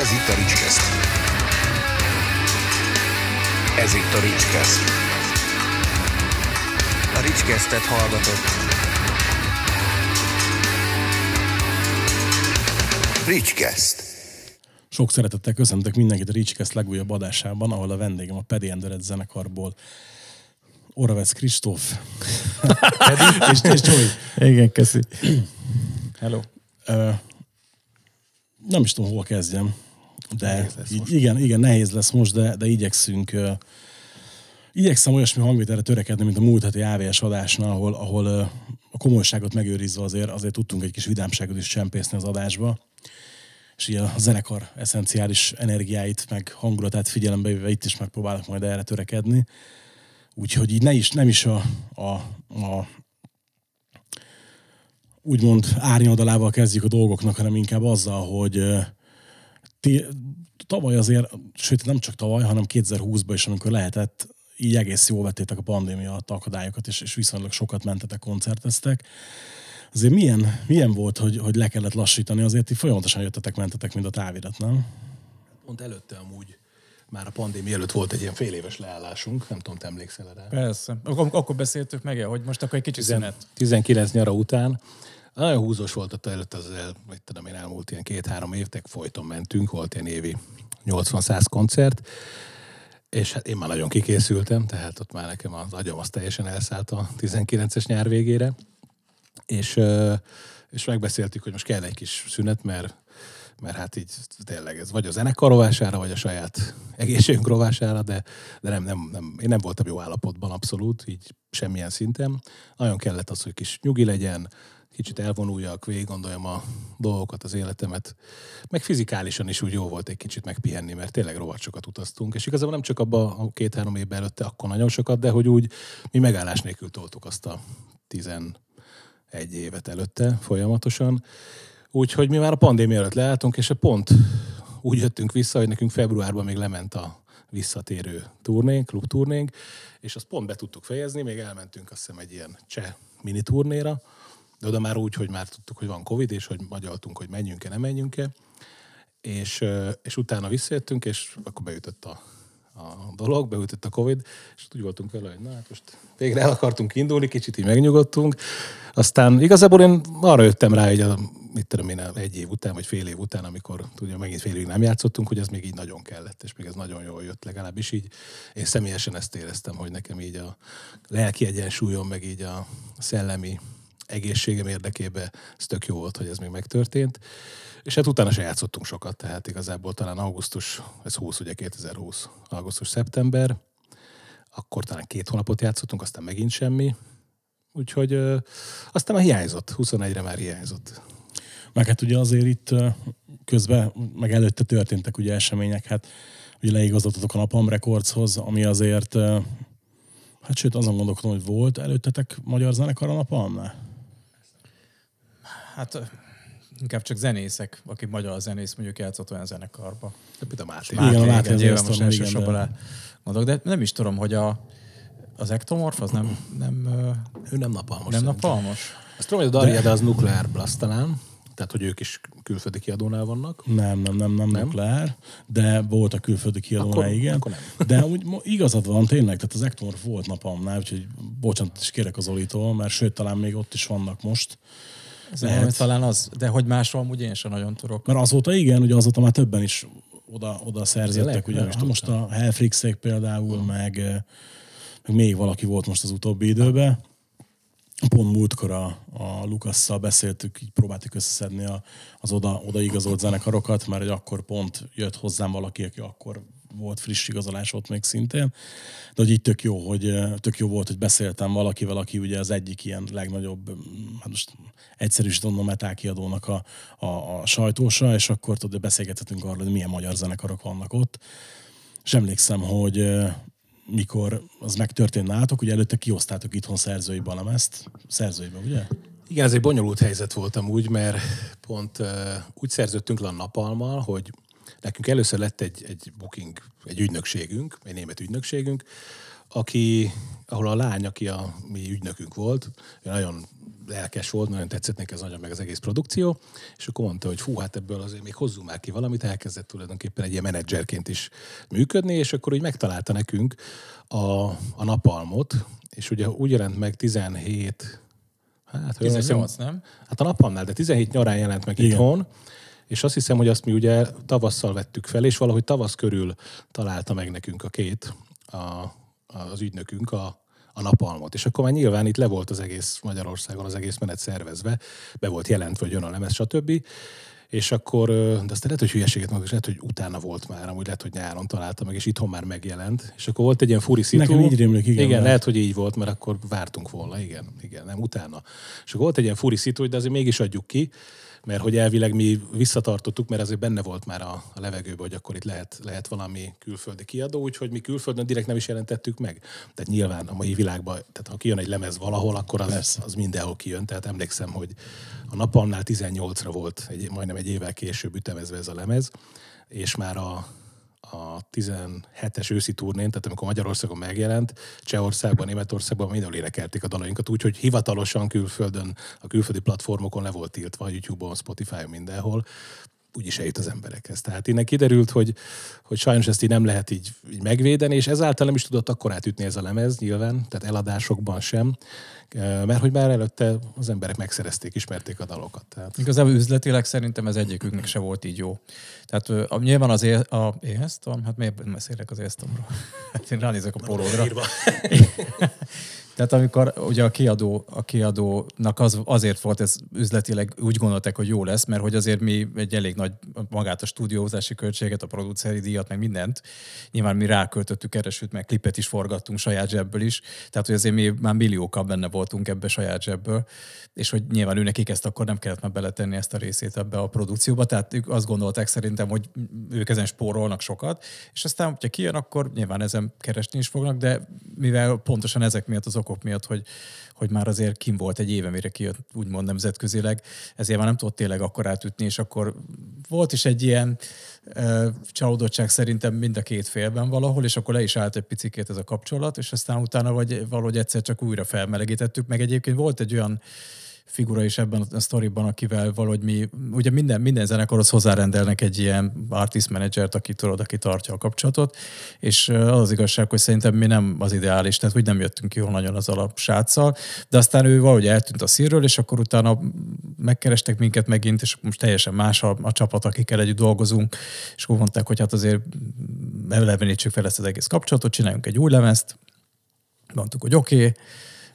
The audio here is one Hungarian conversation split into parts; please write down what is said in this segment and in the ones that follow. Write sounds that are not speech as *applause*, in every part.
Ez itt a Ricskeszt. Ez itt a Ricskeszt. A Ricskesztet hallgatott. Ricskeszt. Sok szeretettel köszöntök mindenkit a Ricskeszt legújabb adásában, ahol a vendégem a Pedi Enderet zenekarból Oravec Kristóf. *laughs* és, és Csói. Igen, köszi. Hello. Ö, nem is tudom, hol kezdjem. De így, igen, igen, nehéz lesz most, de, de igyekszünk ö, igyekszem olyasmi hangvételre törekedni, mint a múlt heti AVS adásnál, ahol, ahol ö, a komolyságot megőrizve azért, azért tudtunk egy kis vidámságot is csempészni az adásba és így a zenekar eszenciális energiáit, meg hangulatát figyelembe véve itt is megpróbálok majd erre törekedni. Úgyhogy így ne is, nem is a, a, a úgymond árnyoldalával kezdjük a dolgoknak, hanem inkább azzal, hogy ti, tavaly azért, sőt nem csak tavaly, hanem 2020-ban is, amikor lehetett, így egész jól vettétek a pandémia alatt akadályokat, és, és viszonylag sokat mentetek, koncerteztek. Azért milyen, milyen volt, hogy, hogy le kellett lassítani? Azért ti folyamatosan jöttetek, mentetek, mint a távirat, nem? Pont előtte amúgy, már a pandémia előtt volt egy ilyen fél éves leállásunk, nem tudom, te emlékszel rá. Persze. Akkor, akkor beszéltük meg, hogy most akkor egy kicsi szünet. 19 nyara után. Nagyon húzós volt ott előtt az el, vagy tudom én, elmúlt ilyen két-három évtek, folyton mentünk, volt ilyen évi 80-100 koncert, és hát én már nagyon kikészültem, tehát ott már nekem az agyam az teljesen elszállt a 19-es nyár végére, és, ö, és megbeszéltük, hogy most kell egy kis szünet, mert mert hát így tényleg ez vagy a zenekar rovására, vagy a saját egészségünk rovására, de, de nem, nem, nem, én nem voltam jó állapotban abszolút, így semmilyen szinten. Nagyon kellett az, hogy kis nyugi legyen, kicsit elvonuljak, végig gondoljam a dolgokat, az életemet. Meg fizikálisan is úgy jó volt egy kicsit megpihenni, mert tényleg rohadt sokat utaztunk. És igazából nem csak abban a két-három évben előtte, akkor nagyon sokat, de hogy úgy mi megállás nélkül toltuk azt a 11 évet előtte folyamatosan. Úgyhogy mi már a pandémia előtt leálltunk, és pont úgy jöttünk vissza, hogy nekünk februárban még lement a visszatérő turnénk, klubturnénk, és azt pont be tudtuk fejezni, még elmentünk azt hiszem egy ilyen cseh mini turnéra, de oda már úgy, hogy már tudtuk, hogy van Covid, és hogy magyaltunk, hogy menjünk-e, nem menjünk-e. És, és utána visszajöttünk, és akkor beütött a, a dolog, beütött a Covid, és úgy voltunk vele, hogy na hát most végre el akartunk indulni, kicsit így megnyugodtunk. Aztán igazából én arra jöttem rá, hogy a, mit tudom én, egy év után, vagy fél év után, amikor tudja, megint fél évig nem játszottunk, hogy ez még így nagyon kellett, és még ez nagyon jól jött, legalábbis így. Én személyesen ezt éreztem, hogy nekem így a lelki egyensúlyom, meg így a szellemi egészségem érdekében ez tök jó volt, hogy ez még megtörtént. És hát utána se játszottunk sokat, tehát igazából talán augusztus, ez 20, ugye 2020, augusztus-szeptember, akkor talán két hónapot játszottunk, aztán megint semmi. Úgyhogy ö, aztán már hiányzott, 21-re már hiányzott. Meg hát ugye azért itt közben, meg előtte történtek ugye események, hát ugye leigazoltatok a Napalm Recordshoz, ami azért, hát sőt azon gondolkodom, hogy volt előttetek magyar zenekar a Napalmnál? Hát inkább csak zenészek, aki magyar zenész mondjuk játszott olyan zenekarba. De például Máté. Igen, a Máté, Máté az nyilván most igen, elsősorban de- le gondolok, de nem is tudom, hogy a, az ektomorf az nem, nem, Ő nem napalmos. nem szerintem. napalmos. Azt tudom, hogy a Daria, de az Nuclear Blast talán, tehát hogy ők is külföldi kiadónál vannak. Nem, nem, nem, nem, nem nukleár, de volt a külföldi kiadónál, Akkor- igen. akkor De úgy igazad van tényleg, tehát az Ektomorf volt napamnál, úgyhogy bocsánat is kérek az Olitól, mert sőt, talán még ott is vannak most. Ez Lehet. talán az, de hogy másról amúgy én sem nagyon tudok. Mert azóta igen, ugye azóta már többen is oda, oda szerzettek, Tényleg? ugye hát most a Hellfrixék például, meg, eh, meg még valaki volt most az utóbbi időben. Pont múltkor a, a Lukasszal beszéltük, így próbáltuk összeszedni a, az oda, oda igazolt zenekarokat, mert hogy akkor pont jött hozzám valaki, aki akkor volt friss igazolás ott még szintén. De hogy így tök jó, hogy tök jó volt, hogy beszéltem valakivel, aki ugye az egyik ilyen legnagyobb, hát most egyszerűsítve a metal kiadónak a, a, a sajtósa, és akkor tudod, beszélgethetünk arról, hogy milyen magyar zenekarok vannak ott. És emlékszem, hogy mikor az megtörtént nálatok, ugye előtte kiosztátok itthon szerzői balemezt, szerzőibe, ugye? Igen, ez egy bonyolult helyzet voltam úgy, mert pont uh, úgy szerződtünk le a napalmal, hogy nekünk először lett egy, egy booking, egy ügynökségünk, egy német ügynökségünk, aki, ahol a lány, aki a mi ügynökünk volt, nagyon lelkes volt, nagyon tetszett neki az nagyon meg az egész produkció, és akkor mondta, hogy fú, hát ebből azért még hozzunk már ki valamit, elkezdett tulajdonképpen egy ilyen menedzserként is működni, és akkor úgy megtalálta nekünk a, a napalmot, és ugye úgy jelent meg 17 Hát, hogy 18, nem? Hát a napalmnál, de 17 nyarán jelent meg Igen. itthon, és azt hiszem, hogy azt mi ugye tavasszal vettük fel, és valahogy tavasz körül találta meg nekünk a két, a, az ügynökünk a, a napalmot. És akkor már nyilván itt le volt az egész Magyarországon, az egész menet szervezve, be volt jelentve, hogy jön a lemez, stb. És akkor, de aztán lehet, hogy hülyeséget mondok, és lehet, hogy utána volt már, amúgy lehet, hogy nyáron találta meg, és itthon már megjelent. És akkor volt egy ilyen furi szitu. Nekem így rémlik, igen, Igen, lehet, hogy így volt, mert akkor vártunk volna, igen, igen, nem utána. És akkor volt egy ilyen furi szitu, de azért mégis adjuk ki, mert hogy elvileg mi visszatartottuk, mert azért benne volt már a, a levegőben, hogy akkor itt lehet, lehet valami külföldi kiadó, úgyhogy mi külföldön direkt nem is jelentettük meg. Tehát nyilván a mai világban, tehát ha kijön egy lemez valahol, akkor az, az mindenhol kijön. Tehát emlékszem, hogy a napalmnál 18-ra volt, egy, majdnem egy évvel később ütemezve ez a lemez, és már a, a 17-es őszi turnén, tehát amikor Magyarországon megjelent, Csehországban, Németországban mindenhol énekelték a dalainkat, úgyhogy hivatalosan külföldön, a külföldi platformokon le volt tiltva, YouTube-on, Spotify-on, mindenhol, úgyis eljut az emberekhez. Tehát innen kiderült, hogy, hogy sajnos ezt így nem lehet így, így megvédeni, és ezáltal nem is tudott akkor átütni ez a lemez, nyilván, tehát eladásokban sem, mert hogy már előtte az emberek megszerezték, ismerték a dalokat. Tehát Igazából üzletileg szerintem ez egyiküknek se volt így jó. Tehát a, nyilván az é- a éheztam, hát miért beszélek az éheztamról? *laughs* Hát én ránézek a polódra. *laughs* *laughs* Tehát amikor ugye a, kiadó, a kiadónak az, azért volt ez üzletileg úgy gondolták, hogy jó lesz, mert hogy azért mi egy elég nagy magát a stúdiózási költséget, a produceri díjat, meg mindent. Nyilván mi ráköltöttük erre, sőt, meg klipet is forgattunk saját zsebből is. Tehát, hogy azért mi már milliókkal benne voltunk ebbe saját zsebből, és hogy nyilván ő nekik ezt akkor nem kellett már beletenni ezt a részét ebbe a produkcióba. Tehát ők azt gondolták szerintem, hogy ők ezen spórolnak sokat, és aztán, hogyha kijön, akkor nyilván ezen keresni is fognak, de mivel pontosan ezek miatt az okok miatt, hogy, hogy már azért kim volt egy éve, mire kijött úgymond nemzetközileg, ezért már nem tudott tényleg akkor átütni, és akkor volt is egy ilyen ö, csalódottság szerintem mind a két félben valahol, és akkor le is állt egy picikét ez a kapcsolat, és aztán utána vagy valahogy egyszer csak újra felmelegítettük, meg egyébként volt egy olyan figura is ebben a sztoriban, akivel valahogy mi, ugye minden, minden zenekarhoz hozzárendelnek egy ilyen artist managert, aki tudod, aki tartja a kapcsolatot, és az az igazság, hogy szerintem mi nem az ideális, tehát hogy nem jöttünk ki nagyon az alapsátszal, de aztán ő valahogy eltűnt a szírről, és akkor utána megkerestek minket megint, és most teljesen más a, a csapat, akikkel együtt dolgozunk, és akkor mondták, hogy hát azért elevenítsük fel ezt az egész kapcsolatot, csináljunk egy új lemezt, mondtuk, hogy oké, okay,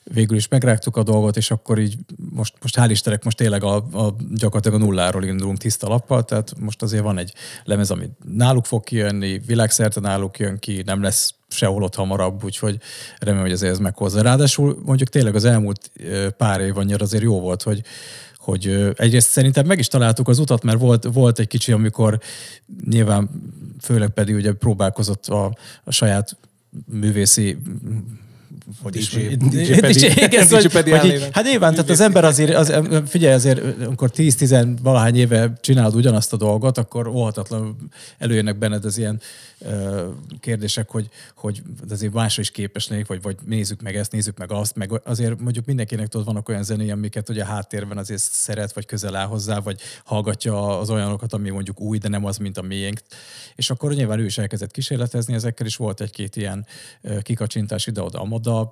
végül is megrágtuk a dolgot, és akkor így most, most hál' Istennek most tényleg a, a, gyakorlatilag a nulláról indulunk tiszta lappal, tehát most azért van egy lemez, ami náluk fog kijönni, világszerte náluk jön ki, nem lesz sehol ott hamarabb, úgyhogy remélem, hogy azért ez meghozza. Ráadásul mondjuk tényleg az elmúlt pár év annyira azért jó volt, hogy hogy egyrészt szerintem meg is találtuk az utat, mert volt, volt egy kicsi, amikor nyilván főleg pedig ugye próbálkozott a, a saját művészi hogy is, hát nyilván, tehát az ember azért, az, figyelj, azért, amikor 10-10 valahány éve csinálod ugyanazt a dolgot, akkor óhatatlanul előjönnek benned az ilyen ö, kérdések, hogy, hogy azért másra is képes lennék, vagy, vagy nézzük meg ezt, nézzük meg azt, meg azért mondjuk mindenkinek tudod, vannak olyan zenéi, amiket ugye a háttérben azért szeret, vagy közel áll hozzá, vagy hallgatja az olyanokat, ami mondjuk új, de nem az, mint a miénk. És akkor nyilván ő is elkezdett kísérletezni ezekkel, és volt egy-két ilyen kikacsintás ide-oda,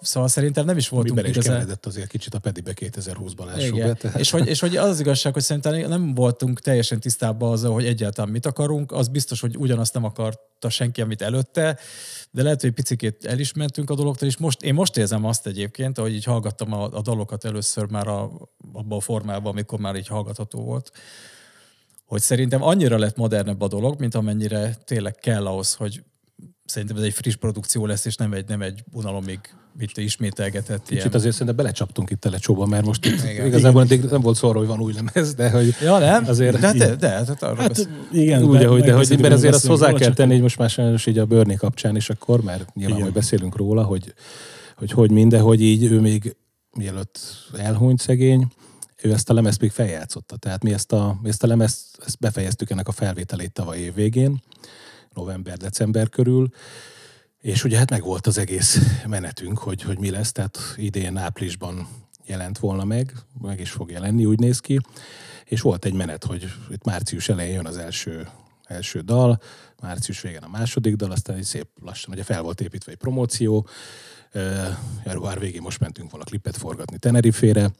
Szóval szerintem nem is voltunk is igazán... keveredett azért kicsit a Pedibe 2020-ban lássuk be. Igen. *laughs* tehát- És hogy, és hogy az az igazság, hogy szerintem nem voltunk teljesen tisztában azzal, hogy egyáltalán mit akarunk. Az biztos, hogy ugyanazt nem akarta senki, amit előtte, de lehet, hogy picikét el is mentünk a dologtól, és most, én most érzem azt egyébként, ahogy így hallgattam a, a dalokat először már a, abban a formában, amikor már így hallgatható volt, hogy szerintem annyira lett modernebb a dolog, mint amennyire tényleg kell ahhoz, hogy szerintem ez egy friss produkció lesz, és nem egy, nem egy unalomig mit ismételgetett Kicsit ilyen. azért szerintem belecsaptunk itt telecsóba, mert most itt igazából eddig nem volt szó arról, hogy van új lemez, de hogy Ja, nem? azért de, de, de, hát arról Hát beszél- igen. úgy, ahogy, de hogy mert azért azt hozzá róla, kell tenni, hogy most már sajnos így a Börni kapcsán is akkor, mert nyilván Igen. majd beszélünk róla, hogy hogy, hogy minden, hogy így ő még mielőtt elhunyt szegény, ő ezt a lemezt még feljátszotta. Tehát mi ezt a, ezt a lemezt ezt befejeztük ennek a felvételét tavaly év végén, november-december körül, És ugye hát meg volt az egész menetünk, hogy, hogy mi lesz, tehát idén áprilisban jelent volna meg, meg is fog jelenni, úgy néz ki. És volt egy menet, hogy itt március elején jön az első, első dal, március végén a második dal, aztán egy szép lassan, ugye fel volt építve egy promóció, január végén most mentünk volna klipet forgatni Tenerifére,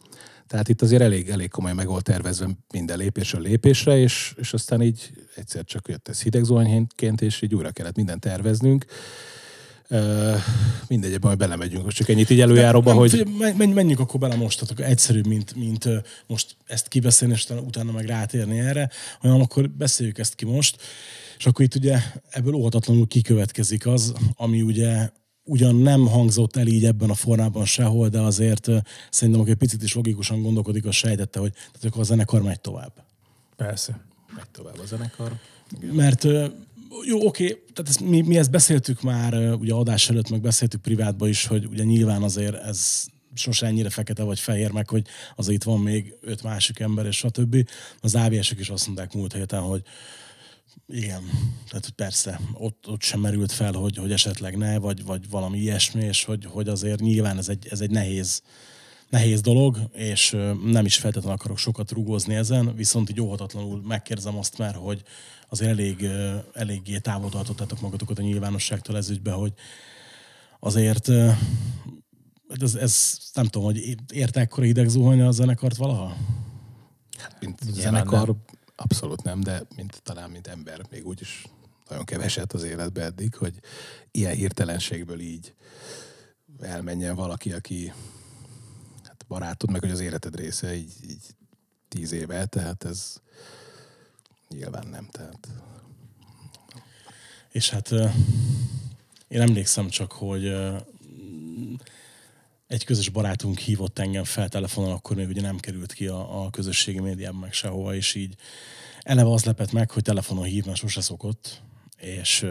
tehát itt azért elég, elég komoly meg volt tervezve minden lépésről lépésre, és, és aztán így egyszer csak jött ez hidegzuhanyként, és így újra kellett mindent terveznünk. Mindegy, ebben majd belemegyünk, most csak ennyit így előjáróba, hogy... Menj, menjünk akkor bele most, tehát egyszerűbb, mint, mint most ezt kibeszélni, és utána meg rátérni erre, hanem akkor beszéljük ezt ki most, és akkor itt ugye ebből óhatatlanul kikövetkezik az, ami ugye ugyan nem hangzott el így ebben a formában sehol, de azért szerintem, aki egy picit is logikusan gondolkodik, az sejtette, hogy tehát akkor a zenekar megy tovább. Persze. Megy tovább a zenekar. Mert jó, oké, tehát ezt, mi, mi ezt beszéltük már ugye adás előtt, meg beszéltük privátban is, hogy ugye nyilván azért ez sose ennyire fekete vagy fehér, meg hogy azért itt van még öt másik ember, és stb. Az AVS-ek is azt mondták múlt héten, hogy igen, tehát persze, ott, ott sem merült fel, hogy, hogy esetleg ne, vagy, vagy valami ilyesmi, és hogy, hogy azért nyilván ez egy, ez egy nehéz, nehéz dolog, és nem is feltétlenül akarok sokat rugózni ezen, viszont így óhatatlanul megkérdezem azt már, hogy azért elég, eléggé távol tartottátok magatokat a nyilvánosságtól ez ügybe, hogy azért ez, ez nem tudom, hogy érte ekkora hidegzuhany a zenekart valaha? Hát, mint zenekar, nem. abszolút nem, de mint, talán mint ember még úgyis nagyon keveset az életbe eddig, hogy ilyen hirtelenségből így elmenjen valaki, aki hát barátod, meg hogy az életed része így, így tíz éve, tehát ez nyilván nem, tehát... És hát én emlékszem csak, hogy egy közös barátunk hívott engem fel telefonon, akkor még ugye nem került ki a, a közösségi médiában meg sehova, és így eleve az lepett meg, hogy telefonon hív, mert sose szokott, és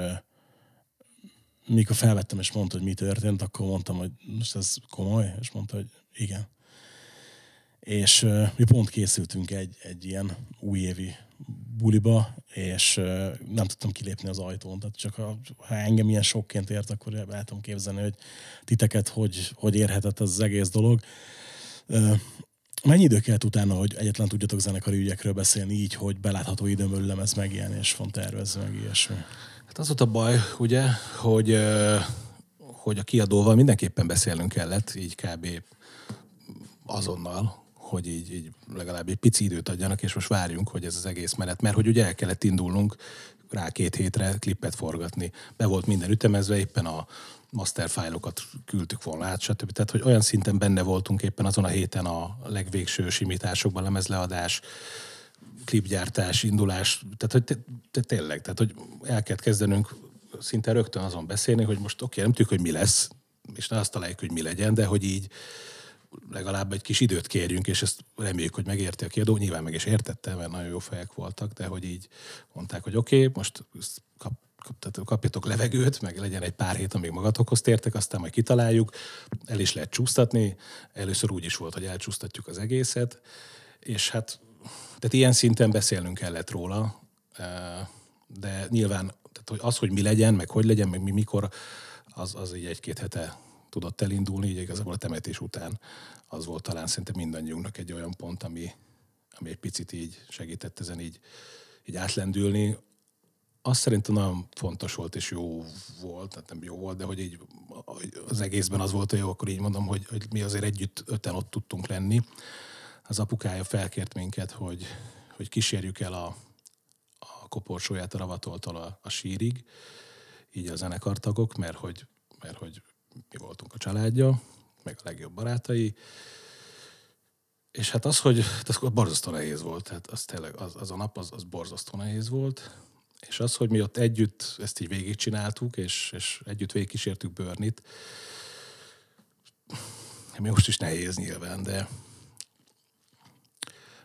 mikor felvettem és mondta, hogy mi történt, akkor mondtam, hogy most ez komoly, és mondta, hogy igen. És mi pont készültünk egy, egy ilyen újévi buliba, és nem tudtam kilépni az ajtón. Tehát csak ha, ha engem ilyen sokként ért, akkor el tudom képzelni, hogy titeket hogy, hogy érhetett ez az egész dolog. Mennyi idő kellett utána, hogy egyetlen tudjatok zenekari ügyekről beszélni így, hogy belátható időn belül lemez megjelenés van tervezve, meg ilyesmi? Hát az volt a baj, ugye, hogy, hogy a kiadóval mindenképpen beszélnünk kellett, így kb. azonnal, hogy így, így legalább egy pici időt adjanak, és most várjunk, hogy ez az egész menet, mert hogy ugye el kellett indulnunk rá két hétre klippet forgatni. Be volt minden ütemezve, éppen a master fájlokat küldtük volna át, stb. Tehát, hogy olyan szinten benne voltunk éppen azon a héten a legvégső simításokban, lemezleadás, klipgyártás, indulás, tehát hogy te, te, tényleg, tehát hogy el kell kezdenünk szinte rögtön azon beszélni, hogy most oké, okay, nem tudjuk, hogy mi lesz, és ne azt találjuk, hogy mi legyen, de hogy így legalább egy kis időt kérjünk, és ezt reméljük, hogy megérti a kiadó. Nyilván meg is értette, mert nagyon jó fejek voltak, de hogy így mondták, hogy oké, okay, most kap, kap, kapjatok levegőt, meg legyen egy pár hét, amíg magatokhoz tértek, aztán majd kitaláljuk. El is lehet csúsztatni. Először úgy is volt, hogy elcsúsztatjuk az egészet, és hát tehát ilyen szinten beszélnünk kellett róla, de nyilván tehát hogy az, hogy mi legyen, meg hogy legyen, meg mi mikor, az, az így egy-két hete tudott elindulni, így igazából a temetés után az volt talán szerintem mindannyiunknak egy olyan pont, ami, ami egy picit így segített ezen így, így átlendülni. Azt szerintem nagyon fontos volt és jó volt, tehát nem jó volt, de hogy így az egészben az volt, hogy jó, akkor így mondom, hogy, hogy mi azért együtt öten ott tudtunk lenni. Az apukája felkért minket, hogy, hogy kísérjük el a, a koporsóját a ravatoltól a, a sírig, így a zenekartagok, mert hogy, mert hogy mi voltunk a családja, meg a legjobb barátai, és hát az, hogy az borzasztó nehéz volt, tehát az tényleg, az, az a nap az, az borzasztó nehéz volt, és az, hogy mi ott együtt ezt így végigcsináltuk, és, és együtt végigkísértük Börnit, mi most is nehéz nyilván, de,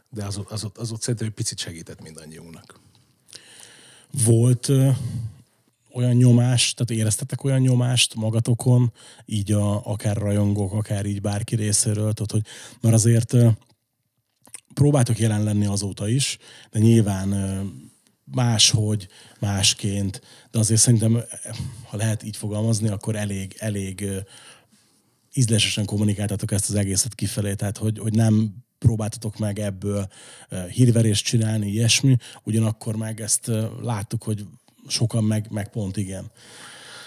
de az, az, az, ott szerintem egy picit segített mindannyiunknak. Volt olyan nyomást, tehát éreztetek olyan nyomást magatokon, így a, akár rajongók, akár így bárki részéről, tehát hogy, mert azért próbáltok jelen lenni azóta is, de nyilván máshogy, másként, de azért szerintem, ha lehet így fogalmazni, akkor elég, elég ö, ízlésesen kommunikáltatok ezt az egészet kifelé, tehát hogy, hogy nem próbáltatok meg ebből hírverést csinálni, ilyesmi, ugyanakkor meg ezt láttuk, hogy sokan meg, meg pont igen.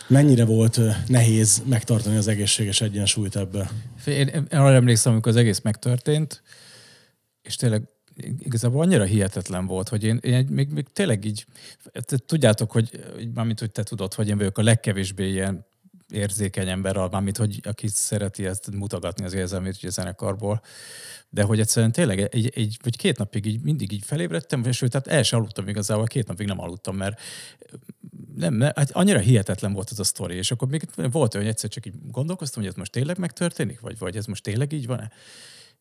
Mennyire volt nehéz megtartani az egészséges egyensúlyt ebbe? Én, én arra emlékszem, amikor az egész megtörtént, és tényleg igazából annyira hihetetlen volt, hogy én, én még, még tényleg így, tudjátok, hogy mármint, hogy te tudod, hogy én vagyok a legkevésbé ilyen érzékeny ember, mármint, hogy aki szereti ezt mutogatni az érzelmét ugye zenekarból, de hogy egyszerűen tényleg egy, egy, vagy két napig így mindig így felébredtem, és sőt, tehát el sem aludtam igazából, két napig nem aludtam, mert nem, nem, hát annyira hihetetlen volt ez a sztori, és akkor még volt olyan, hogy egyszer csak így gondolkoztam, hogy ez most tényleg megtörténik, vagy, vagy ez most tényleg így van-e?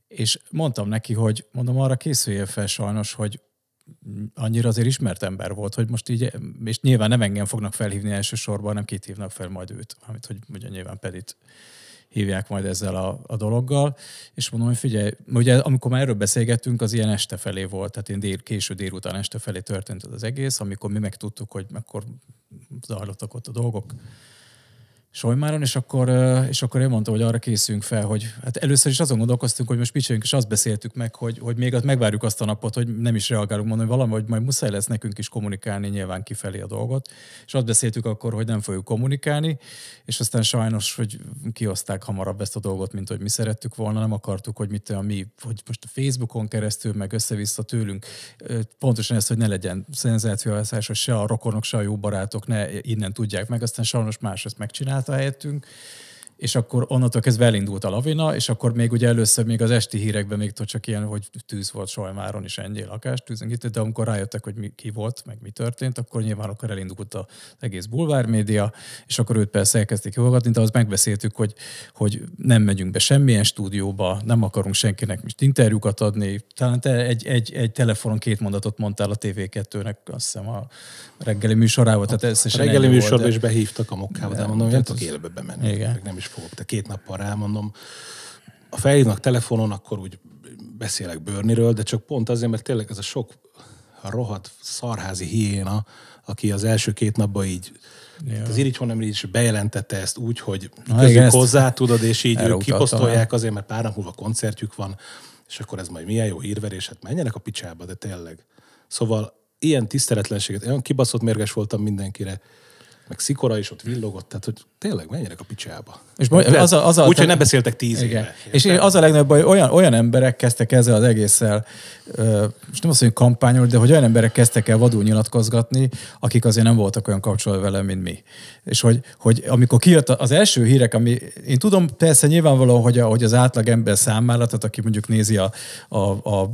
És mondtam neki, hogy mondom, arra készüljél fel sajnos, hogy annyira azért ismert ember volt, hogy most így, és nyilván nem engem fognak felhívni elsősorban, hanem kit hívnak fel majd őt, amit hogy ugye nyilván Pedit hívják majd ezzel a, a dologgal, és mondom, hogy figyelj, ugye amikor már erről beszélgettünk, az ilyen este felé volt, tehát én dél, késő délután este felé történt az egész, amikor mi megtudtuk, hogy akkor zajlottak ott a dolgok, Solymáron, és akkor, és akkor én mondta, hogy arra készülünk fel, hogy hát először is azon gondolkoztunk, hogy most picsáljunk, és azt beszéltük meg, hogy, hogy még azt megvárjuk azt a napot, hogy nem is reagálunk, hogy valami, hogy majd muszáj lesz nekünk is kommunikálni nyilván kifelé a dolgot. És azt beszéltük akkor, hogy nem fogjuk kommunikálni, és aztán sajnos, hogy kihozták hamarabb ezt a dolgot, mint hogy mi szerettük volna, nem akartuk, hogy mit tudom, mi, hogy most a Facebookon keresztül, meg össze-vissza tőlünk, pontosan ez, hogy ne legyen szenzációhászás, hogy se a rokonok, se a jó barátok ne innen tudják meg, aztán sajnos más ezt megcsinálta helyettünk, és akkor onnantól kezdve elindult a lavina, és akkor még ugye először még az esti hírekben még csak ilyen, hogy tűz volt Solymáron is ennyi lakástűzön itt, de amikor rájöttek, hogy mi, ki volt, meg mi történt, akkor nyilván akkor elindult az egész bulvár média, és akkor őt persze elkezdték hallgatni, de azt megbeszéltük, hogy, hogy nem megyünk be semmilyen stúdióba, nem akarunk senkinek most interjúkat adni. Talán te egy, egy, egy telefonon két mondatot mondtál a TV2-nek, azt hiszem a reggeli műsorával. Tehát A összesen reggeli ennyi volt, műsorba is behívtak a mokkába, de mondom, nem tudok élbe bemenni. Igen. Nem is fogok. De két nappal rámondom. Ha felhívnak telefonon, akkor úgy beszélek Börniről, de csak pont azért, mert tényleg ez a sok rohadt szarházi hiéna, aki az első két napban így ja. az Irigy nem is bejelentette ezt úgy, hogy Na, közük igen, ezt- hozzá, tudod, és így ők kiposztolják azért, mert pár nap múlva koncertjük van, és akkor ez majd milyen jó hírverés, hát menjenek a picsába, de tényleg. Szóval ilyen tiszteletlenséget, olyan kibaszott mérges voltam mindenkire, meg szikora is ott villogott, tehát hogy tényleg menjenek a picsába. És az a- az a- Úgy, hogy nem beszéltek tíz Igen. éve. És én az a legnagyobb baj, olyan, olyan emberek kezdtek ezzel az egésszel, most nem azt mondjuk kampányolni, de hogy olyan emberek kezdtek el vadul nyilatkozgatni, akik azért nem voltak olyan kapcsolatban velem, mint mi. És hogy, hogy amikor kijött az első hírek, ami én tudom persze nyilvánvalóan, hogy, a, hogy az átlag ember számára, tehát aki mondjuk nézi a, a, a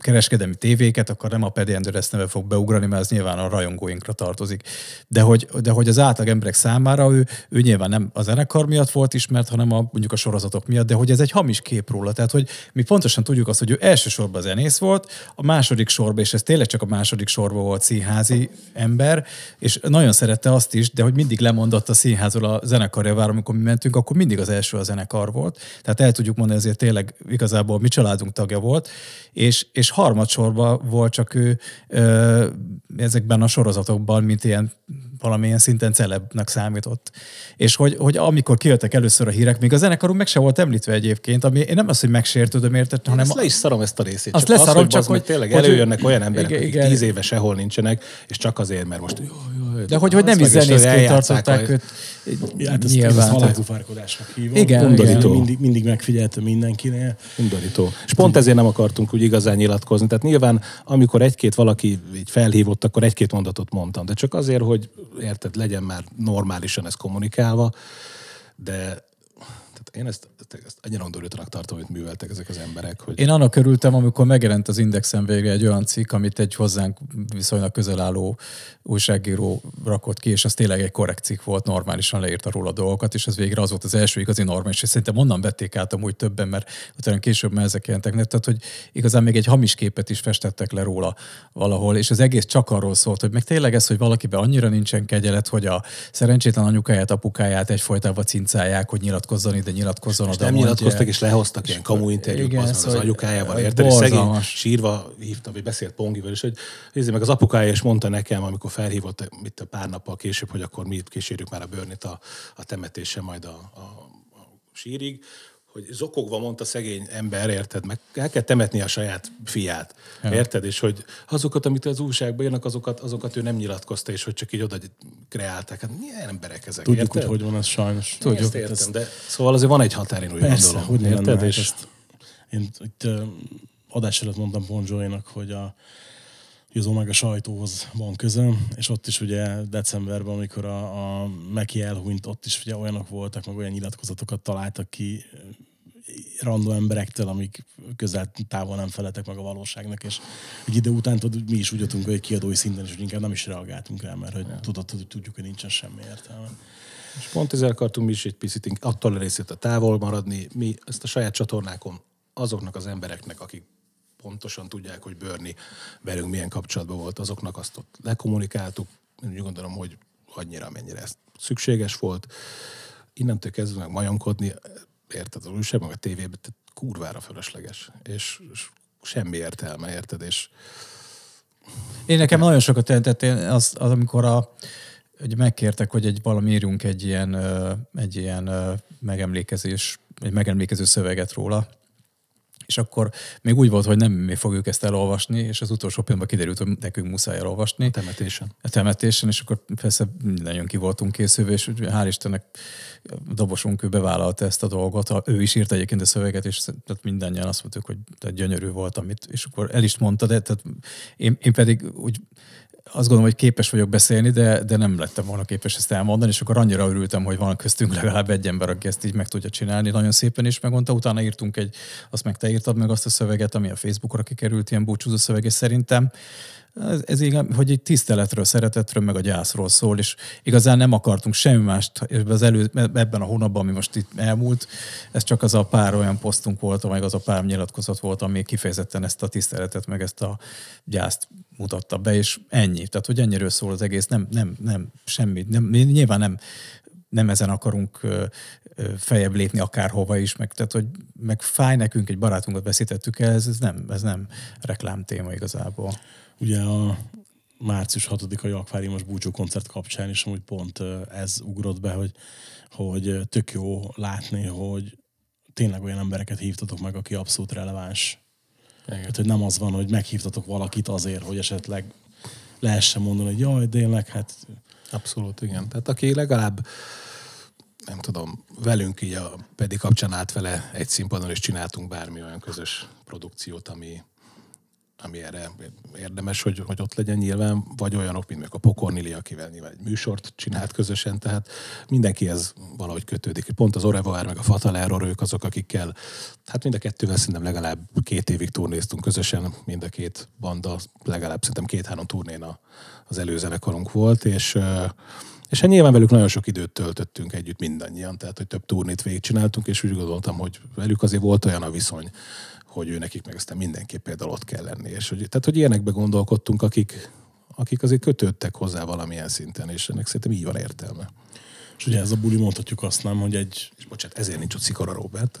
kereskedelmi tévéket, akkor nem a Pedi Endures neve fog beugrani, mert ez nyilván a rajongóinkra tartozik. De hogy, de hogy az átlag emberek számára ő, ő nyilván nem a zenekar miatt volt ismert, hanem a, mondjuk a sorozatok miatt, de hogy ez egy hamis kép róla. Tehát, hogy mi pontosan tudjuk azt, hogy ő elsősorban zenész volt, a második sorban, és ez tényleg csak a második sorban volt színházi ember, és nagyon szerette azt is, de hogy mindig lemondott a színházról a zenekarjavára, amikor mi mentünk, akkor mindig az első a zenekar volt. Tehát el tudjuk mondani, ezért tényleg igazából mi családunk tagja volt, és, és harmadsorban volt csak ő ö, ezekben a sorozatokban, mint ilyen valamilyen szinten celebnek számított. És hogy, hogy amikor kijöttek először a hírek, még a zenekarunk meg se volt említve egyébként, ami én nem az, hogy megsértődöm érted, hanem ezt le is szarom ezt a részét. Azt csak az, leszarom, hogy, csak meg hogy- tényleg hogy- előjönnek olyan emberek, Igen, akik igen. tíz éve sehol nincsenek, és csak azért, mert most jó, de hogy, hogy nem is zenészként tartották a- őt. Hát ezt, Nyilván. ezt halálkufárkodásnak hívom. Igen, Undorító. igen. Mindig, mindig megfigyeltem mindenkinél. Undorító. És pont ezért nem akartunk úgy igazán nyilatkozni. Tehát nyilván, amikor egy-két valaki így felhívott, akkor egy-két mondatot mondtam. De csak azért, hogy érted, legyen már normálisan ez kommunikálva. De tehát én ezt, ezt annyira undorítónak tartom, amit műveltek ezek az emberek, hogy Én annak örültem, amikor megjelent az Indexen végre egy olyan cikk, amit egy hozzánk viszonylag közel álló újságíró rakott ki, és az tényleg egy korrekt cikk volt, normálisan leírta róla dolgokat, és az végre az volt az első igazi normális, és szerintem onnan vették át amúgy többen, mert utána később már ezek jelentek, tehát hogy igazán még egy hamis képet is festettek le róla valahol, és az egész csak arról szólt, hogy meg tényleg ez, hogy valakiben annyira nincsen kegyelet, hogy a szerencsétlen anyukáját, apukáját egyfolytában cincálják, hogy nyilatkozzon ide, nyilatkozzon oda. nem mondja. nyilatkoztak, és lehoztak ilyen kamu interjút, Igen, az, az szóval anyukájával, érted? És szegény sírva hívtam, vagy beszélt Pongival, és hogy nézzé meg az apukája, és mondta nekem, amikor felhívott mit a pár nappal később, hogy akkor mi kísérjük már a bőrnit a, a temetése majd a, a sírig, hogy zokogva mondta szegény ember, érted, meg el kell temetni a saját fiát, ja. érted, és hogy azokat, amit az újságban írnak, azokat, azokat ő nem nyilatkozta, és hogy csak így oda kreálták. Hát milyen emberek ezek, Tudjuk, érted? hogy hogy van ez sajnos. Tudjuk, ezt értem, de szóval azért van egy határ, én úgy Persze, gondolom. hogy nem lenne, érted? hát És ezt, én itt adás előtt mondtam Bon Jovi-nak, hogy a hogy az Omega sajtóhoz van közöm, és ott is ugye decemberben, amikor a, a Meki elhunyt, ott is ugye olyanok voltak, meg olyan nyilatkozatokat találtak ki random emberektől, amik közel távol nem feleltek meg a valóságnak, és egy idő után tudod, mi is úgy jöttünk, hogy kiadói szinten, és hogy inkább nem is reagáltunk rá, mert hogy tudod, tudjuk, hogy nincsen semmi értelme. És pont ezzel akartunk mi is egy picit attól a részét a távol maradni. Mi ezt a saját csatornákon azoknak az embereknek, akik pontosan tudják, hogy Börni velünk milyen kapcsolatban volt, azoknak azt ott lekommunikáltuk. Én úgy gondolom, hogy annyira, amennyire ez szükséges volt. Innentől kezdve meg majomkodni, érted, az újság, meg a tévében, tehát kurvára fölösleges. És, és semmi értelme, érted? És Én nekem nagyon sokat jelentett az, az amikor a, hogy megkértek, hogy egy valami írjunk egy ilyen, egy ilyen megemlékezés, egy megemlékező szöveget róla, és akkor még úgy volt, hogy nem mi fogjuk ezt elolvasni, és az utolsó pillanatban kiderült, hogy nekünk muszáj elolvasni. temetésen. a temetésen, és akkor persze nagyon ki voltunk készülve, és úgy hál' Istennek a dobosunk ő bevállalta ezt a dolgot. A- Ő is írt egyébként a szöveget, és tehát mindannyian azt mondtuk, hogy tehát gyönyörű volt, amit, és akkor el is mondta, de tehát én, én pedig úgy azt gondolom, hogy képes vagyok beszélni, de, de nem lettem volna képes ezt elmondani, és akkor annyira örültem, hogy van köztünk legalább egy ember, aki ezt így meg tudja csinálni. Nagyon szépen is megmondta, utána írtunk egy, azt meg te írtad meg azt a szöveget, ami a Facebookra kikerült, ilyen búcsúzó szöveg, szerintem ez, ez igen, hogy egy tiszteletről, szeretetről, meg a gyászról szól, és igazán nem akartunk semmi mást az elő, ebben a hónapban, ami most itt elmúlt, ez csak az a pár olyan posztunk volt, meg az a pár nyilatkozat volt, ami kifejezetten ezt a tiszteletet, meg ezt a gyászt mutatta be, és ennyi. Tehát, hogy ennyiről szól az egész, nem, nem, nem semmi. Nem, nyilván nem, nem ezen akarunk fejebb lépni akárhova is, meg, tehát, hogy meg fáj nekünk, egy barátunkat veszítettük el, ez, ez nem, ez nem reklám téma igazából. Ugye a március 6-ai akváriumos búcsú koncert kapcsán is amúgy pont ez ugrott be, hogy, hogy tök jó látni, hogy tényleg olyan embereket hívtatok meg, aki abszolút releváns. Hát, hogy nem az van, hogy meghívtatok valakit azért, hogy esetleg lehessen mondani, hogy jaj, tényleg, hát Abszolút, igen. Tehát aki legalább nem tudom, velünk így a Pedi kapcsán állt vele egy színpadon, és csináltunk bármi olyan közös produkciót, ami, ami erre érdemes, hogy, hogy ott legyen nyilván, vagy olyanok, mint mondjuk a Pokornili, akivel nyilván egy műsort csinált közösen, tehát mindenkihez valahogy kötődik. Pont az Orevoir meg a Fatal Error, ők azok, akikkel, hát mind a kettővel szerintem legalább két évig turnéztunk közösen, mind a két banda, legalább szerintem két-három turnén a, az előzenekarunk volt, és és hát nyilván velük nagyon sok időt töltöttünk együtt mindannyian, tehát hogy több turnét végigcsináltunk, és úgy gondoltam, hogy velük azért volt olyan a viszony, hogy ő nekik meg aztán mindenképp például ott kell lenni. És hogy, tehát, hogy ilyenekbe gondolkodtunk, akik, akik azért kötődtek hozzá valamilyen szinten, és ennek szerintem így van értelme. és ugye ez a buli mondhatjuk azt nem, hogy egy És bocsánat, ezért nincs ott Szikora Robert.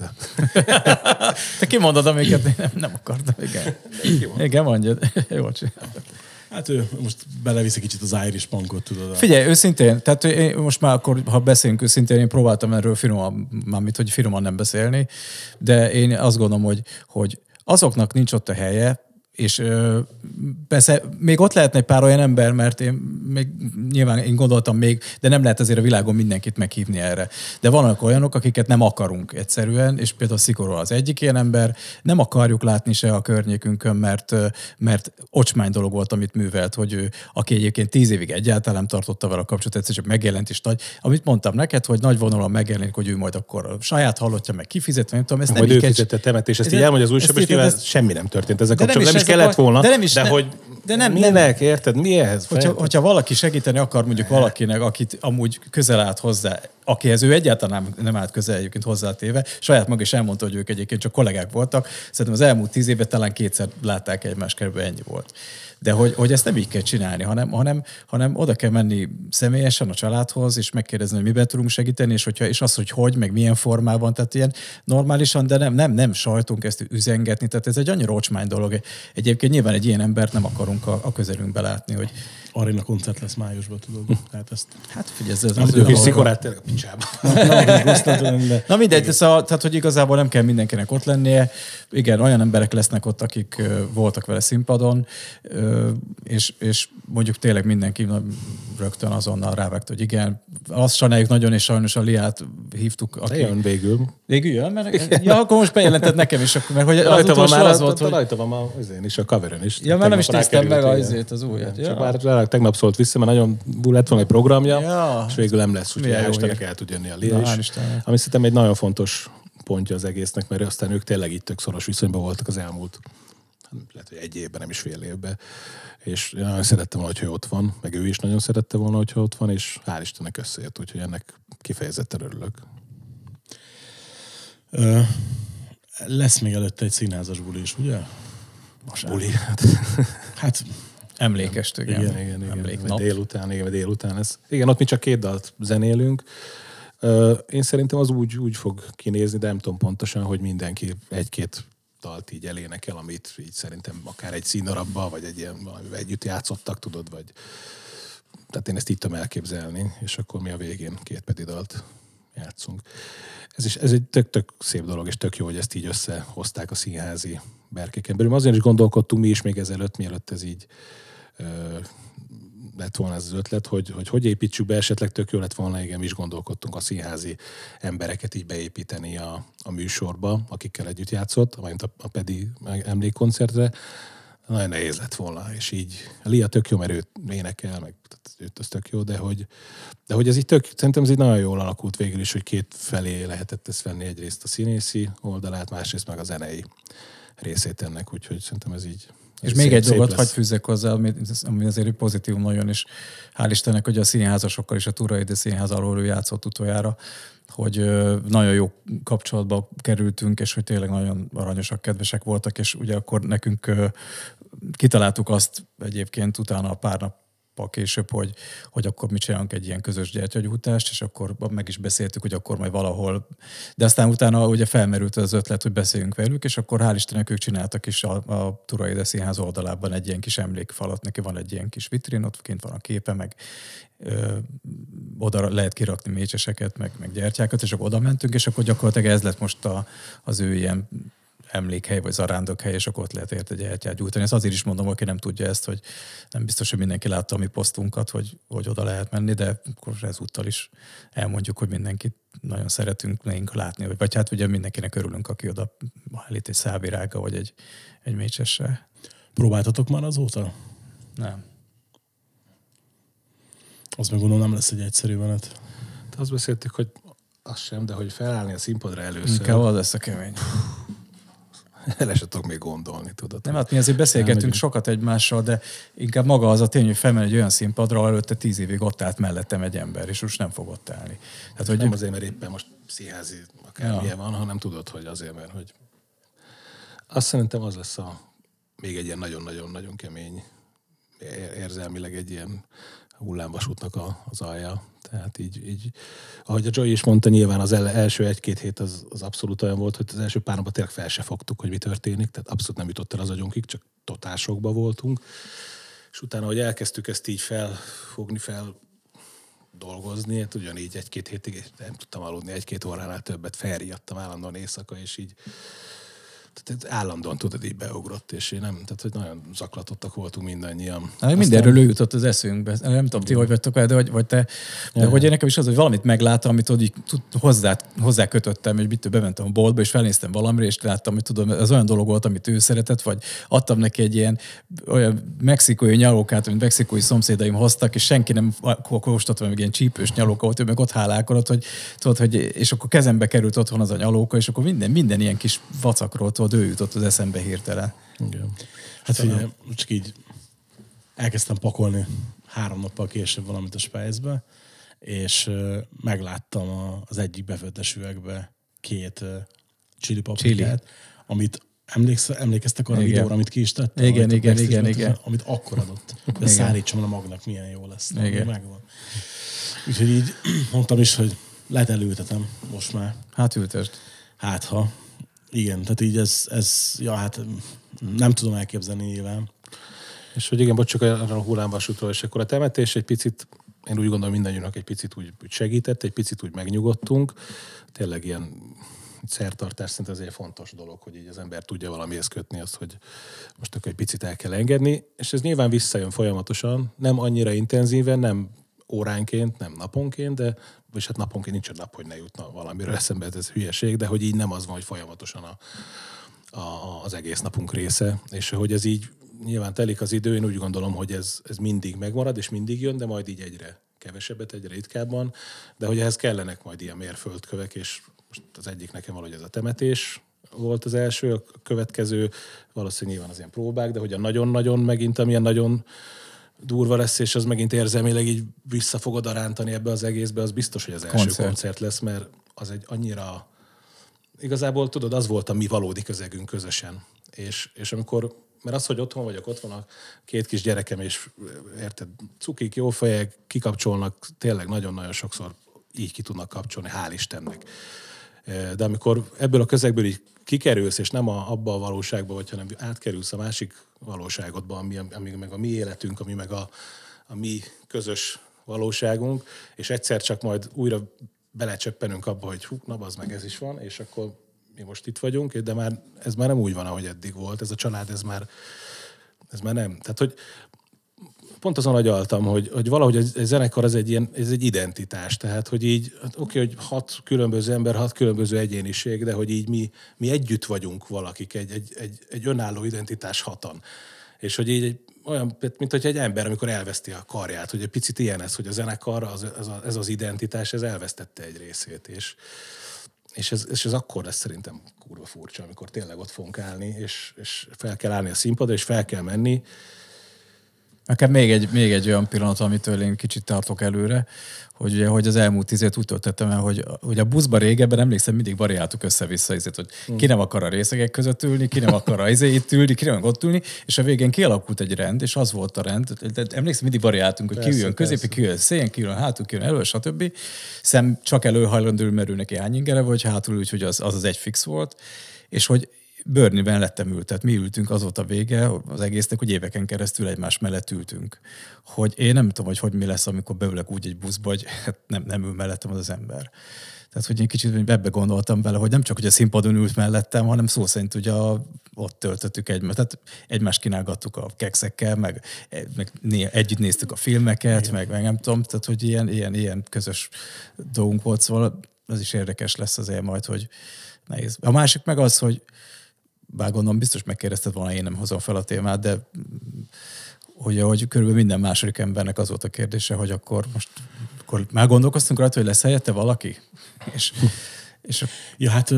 Te kimondod, amiket én nem, nem akartam. Igen, Igen mondjad. Jó csinálod. Hát ő most beleviszi kicsit az Irish punkot, tudod. Figyelj, őszintén, tehát én most már akkor, ha beszélünk őszintén, én próbáltam erről finoman, mármint, hogy finoman nem beszélni, de én azt gondolom, hogy, hogy azoknak nincs ott a helye, és ö, persze még ott lehetne egy pár olyan ember, mert én még nyilván én gondoltam még, de nem lehet azért a világon mindenkit meghívni erre. De vannak olyanok, akiket nem akarunk egyszerűen, és például Szikoró az egyik ilyen ember, nem akarjuk látni se a környékünkön, mert, mert ocsmány dolog volt, amit művelt, hogy ő, aki egyébként tíz évig egyáltalán nem tartotta vele a kapcsolatot, egyszer csak megjelent is nagy. Amit mondtam neked, hogy nagy vonalon megjelenik, hogy ő majd akkor a saját halottja, meg kifizetve, nem tudom, ezt nem Hogy így ő kell- fizette temetés, ezt Ez- így elmondja az újságban, és nyilván ez- semmi nem történt ezzel De nem kapcsolatban. Nem, is a kellett volna, de nem is de ne- hogy de nem- nem- minek, érted, mihez? Hogyha, hogyha valaki segíteni akar mondjuk valakinek, akit amúgy közel állt hozzá akihez ő egyáltalán nem, állt közel egyébként hozzátéve, saját maga is elmondta, hogy ők egyébként csak kollégák voltak. Szerintem az elmúlt tíz évben talán kétszer látták egymást, körülbelül ennyi volt. De hogy, hogy ezt nem így kell csinálni, hanem, hanem, hanem oda kell menni személyesen a családhoz, és megkérdezni, hogy miben tudunk segíteni, és, hogyha, és az, hogy hogy, meg milyen formában, tehát ilyen normálisan, de nem, nem, nem sajtunk ezt üzengetni, tehát ez egy annyira rocsmány dolog. Egyébként nyilván egy ilyen embert nem akarunk a, a közelünkbe látni, hogy Arena koncert lesz májusban, tudod. Tehát ezt... hát figyelj, ez, ez Az ő kis szikorát tényleg a picsába. de Na mindegy, de szóval, tehát hogy igazából nem kell mindenkinek ott lennie. Igen, olyan emberek lesznek ott, akik voltak vele színpadon, és, és mondjuk tényleg mindenki na, rögtön azonnal rávágta, hogy igen. Azt sajnáljuk nagyon, és sajnos a Liát hívtuk. De Aki... jön végül. Végül jön? Mert, ja, akkor most bejelentett nekem is, akkor, mert hogy az Rajta van utolsó már, az volt, hogy... rajta van már azért is, a coveren is. Ja, már nem is néztem meg az, az újat. Csak már rá- tegnap szólt vissza, mert nagyon lett volna egy programja, Ja. és végül nem lesz, úgyhogy hál' jó Istennek el tud jönni a Na, Lia hál' is. Ami szerintem egy nagyon fontos pontja az egésznek, mert aztán ők tényleg itt tök szoros viszonyban voltak az elmúlt lehet, hogy egy évben, nem is fél évben. És én nagyon szerettem volna, hogy ott van, meg ő is nagyon szerette volna, hogyha ott van, és hál' Istennek összejött, úgyhogy ennek kifejezetten örülök. Ö, lesz még előtte egy színházas buli is, ugye? Buli, hát Hát emlékest, igen. Igen, igen, igen. Emléknap. Délután, igen, délután lesz. Igen, ott mi csak két dalt zenélünk. Én szerintem az úgy, úgy fog kinézni, de nem tudom pontosan, hogy mindenki egy-két dalt így elénekel, amit így szerintem akár egy színdarabba, vagy egy ilyen valamivel együtt játszottak, tudod, vagy tehát én ezt így tudom elképzelni, és akkor mi a végén két pedi dalt játszunk. Ez, is, ez egy tök-tök szép dolog, és tök jó, hogy ezt így összehozták a színházi berkéken belül. Azért is gondolkodtunk mi is még ezelőtt, mielőtt ez így lett volna ez az ötlet, hogy, hogy hogy építsük be, esetleg tök jó lett volna, igen, mi is gondolkodtunk a színházi embereket így beépíteni a, a műsorba, akikkel együtt játszott, majd a, a Pedi emlékkoncertre. Nagyon nehéz lett volna, és így a Lia tök jó, mert őt énekel, meg őt az tök jó, de hogy, de hogy ez így tök, szerintem ez így nagyon jól alakult végül is, hogy két felé lehetett ezt venni egyrészt a színészi oldalát, másrészt meg a zenei részét ennek, úgyhogy szerintem ez így És ez még szép- egy szép dolgot hagy fűzzek hozzá, ami, ami azért pozitív nagyon, és hál' Istennek, hogy a színházasokkal is a Turaide Színház alól ő játszott utoljára, hogy nagyon jó kapcsolatba kerültünk, és hogy tényleg nagyon aranyosak, kedvesek voltak, és ugye akkor nekünk kitaláltuk azt egyébként utána a pár nap később, hogy, hogy akkor mi csinálunk egy ilyen közös gyertyagyújtást, és akkor meg is beszéltük, hogy akkor majd valahol. De aztán utána ugye felmerült az ötlet, hogy beszéljünk velük, és akkor hál' Istennek ők csináltak is a, a Turaide Színház oldalában egy ilyen kis emlékfalat, neki van egy ilyen kis vitrin, ott kint van a képe, meg ö, oda lehet kirakni mécseseket, meg, meg gyertyákat, és akkor oda mentünk, és akkor gyakorlatilag ez lett most a, az ő ilyen emlékhely, vagy zarándokhely, és akkor ott lehet érte gyertyát gyújtani. Ezt azért is mondom, aki nem tudja ezt, hogy nem biztos, hogy mindenki látta a mi posztunkat, hogy, hogy oda lehet menni, de akkor ezúttal is elmondjuk, hogy mindenkit nagyon szeretünk nekünk látni, vagy, vagy hát ugye mindenkinek örülünk, aki oda állít egy szávirága, vagy egy, egy mécsessel. Próbáltatok már azóta? Nem. Az meg gondolom nem lesz egy egyszerű menet. Hát Azt beszéltük, hogy az sem, de hogy felállni a színpadra először, Inkább az lesz a kemény. *laughs* el se tudok még gondolni, tudod. Nem, hát mi azért beszélgetünk Elmegyünk. sokat egymással, de inkább maga az a tény, hogy felmen egy olyan színpadra, előtte tíz évig ott állt mellettem egy ember, és most nem fog ott állni. Tehát, hogy nem azért, mert éppen most színházi akármilyen Ja. van, hanem tudod, hogy azért, mert hogy azt szerintem az lesz a még egy ilyen nagyon-nagyon-nagyon kemény ér- érzelmileg egy ilyen hullámvasútnak a, az alja. Tehát így, így, ahogy a Joy is mondta, nyilván az el, első egy-két hét az, az abszolút olyan volt, hogy az első pár napban tényleg fel se fogtuk, hogy mi történik, tehát abszolút nem jutott el az agyunkig, csak totálsokba voltunk. És utána, hogy elkezdtük ezt így felfogni, fel dolgozni, hát ugyanígy egy-két hétig nem tudtam aludni, egy-két óránál többet felriadtam állandóan éjszaka, és így tehát állandóan tudod, így beugrott, és én nem, tehát hogy nagyon zaklatottak voltunk mindannyian. Hát mindenről ő jutott az eszünkbe. Nem tudom, ti hogy vettek el, de vagy, vagy te. De hogy én nekem is az, hogy valamit megláttam, amit így tud, hozzá, hozzá kötöttem, hogy mit bementem a boltba, és felnéztem valamire, és láttam, hogy tudom, ez olyan dolog volt, amit ő szeretett, vagy adtam neki egy ilyen olyan mexikói nyalókát, amit mexikói szomszédaim hoztak, és senki nem kóstolta meg ilyen csípős nyalóka volt, ő meg ott hálálkodott, hogy, tudod, hogy, és akkor kezembe került otthon az a nyalóka, és akkor minden, minden ilyen kis vacakról, tudod, ő jutott az eszembe hirtelen. Igen. Hát figyelj, csak így elkezdtem pakolni három nappal később valamit a Spájzbe. és megláttam a, az egyik befőttes üvegbe két chili paprikát, amit Emléksz, emlékeztek arra a Igen. videóra, amit ki is tettem? Igen, amit a igen, igen, tudtam, igen. Amit akkor adott. *laughs* De Igen. a magnak, milyen jó lesz. Na, Igen. Megvan. Úgyhogy így *clears throat* mondtam is, hogy lehet elültetem most már. Hát ültest. Hát ha. Igen, tehát így ez, ez ja hát nem tudom elképzelni nyilván. És hogy igen, bocs, csak arra a hullámvasútról, és akkor a temetés egy picit, én úgy gondolom mindannyiunknak egy picit úgy, segített, egy picit úgy megnyugodtunk. Tényleg ilyen szertartás szerint azért fontos dolog, hogy így az ember tudja valamihez kötni azt, hogy most akkor egy picit el kell engedni, és ez nyilván visszajön folyamatosan, nem annyira intenzíven, nem óránként, nem naponként, de és hát naponként nincs olyan nap, hogy ne jutna valamiről eszembe, ez hülyeség, de hogy így nem az van, hogy folyamatosan a, a, az egész napunk része, és hogy ez így nyilván telik az idő, én úgy gondolom, hogy ez, ez mindig megmarad, és mindig jön, de majd így egyre kevesebbet, egyre ritkábban, de hogy ehhez kellenek majd ilyen mérföldkövek, és most az egyik nekem valahogy ez a temetés volt az első, a következő valószínűleg nyilván az ilyen próbák, de hogy a nagyon-nagyon megint, amilyen nagyon durva lesz, és az megint érzelmileg így vissza fogod arántani ebbe az egészbe, az biztos, hogy az első Koncert. koncert, lesz, mert az egy annyira igazából tudod, az volt a mi valódi közegünk közösen. És, és amikor, mert az, hogy otthon vagyok, ott van a két kis gyerekem, és érted, cukik, jó fejek, kikapcsolnak, tényleg nagyon-nagyon sokszor így ki tudnak kapcsolni, hál' Istennek. De amikor ebből a közegből így kikerülsz, és nem a, abba a valóságba vagy, hanem átkerülsz a másik valóságodba, ami, ami meg a mi életünk, ami meg a, a mi közös valóságunk, és egyszer csak majd újra belecsöppenünk abba, hogy hú, na az meg ez is van, és akkor mi most itt vagyunk, de már ez már nem úgy van, ahogy eddig volt. Ez a család, ez már, ez már nem. Tehát, hogy pont azon agyaltam, hogy, hogy valahogy egy, zenekar ez egy, ilyen, ez egy identitás. Tehát, hogy így, hát oké, hogy hat különböző ember, hat különböző egyéniség, de hogy így mi, mi együtt vagyunk valakik, egy, egy, egy, egy önálló identitás hatan. És hogy így olyan, mint hogy egy ember, amikor elveszti a karját, hogy egy picit ilyen ez, hogy a zenekar, az, ez, a, ez az identitás, ez elvesztette egy részét, és, és ez, és ez akkor lesz szerintem kurva furcsa, amikor tényleg ott fogunk állni, és, és fel kell állni a színpadra, és fel kell menni, Nekem még egy, még egy olyan pillanat, amitől én kicsit tartok előre, hogy, ugye, hogy az elmúlt tíz évet úgy töltöttem el, hogy, hogy a buszban régebben emlékszem, mindig variáltuk össze-vissza, ezért, hogy ki nem akar a részegek között ülni, ki nem akar a izé itt ülni, ki nem akar ott ülni, és a végén kialakult egy rend, és az volt a rend. De Emlékszem, mindig variáltunk, hogy ki Persze, üljön középre, persze. ki üljön szélén, ki üljön hátul, ki üljön elő, stb. Szem csak előhajlandó merül neki hány ingere, vagy hátul úgy, hogy az, az az egy fix volt. És hogy Börniben lettem ült, tehát mi ültünk, az volt a vége az egésznek, hogy éveken keresztül egymás mellett ültünk. Hogy én nem tudom, hogy hogy mi lesz, amikor beülök úgy egy buszba, hogy hát nem, nem ül mellettem az az ember. Tehát, hogy én kicsit ebbe gondoltam bele, hogy nem csak, hogy a színpadon ült mellettem, hanem szó szerint ugye a, ott töltöttük egymást. Tehát egymást kínálgattuk a kekszekkel, meg, meg né, együtt néztük a filmeket, meg, meg nem tudom, tehát, hogy ilyen, ilyen, ilyen közös dolgunk volt, szóval az is érdekes lesz azért majd, hogy nehéz. A másik meg az, hogy bár gondolom biztos megkérdezted volna, én nem hozom fel a témát, de hogy, hogy körülbelül minden második embernek az volt a kérdése, hogy akkor most akkor már gondolkoztunk rajta, hogy lesz helyette valaki? És, és Ja, hát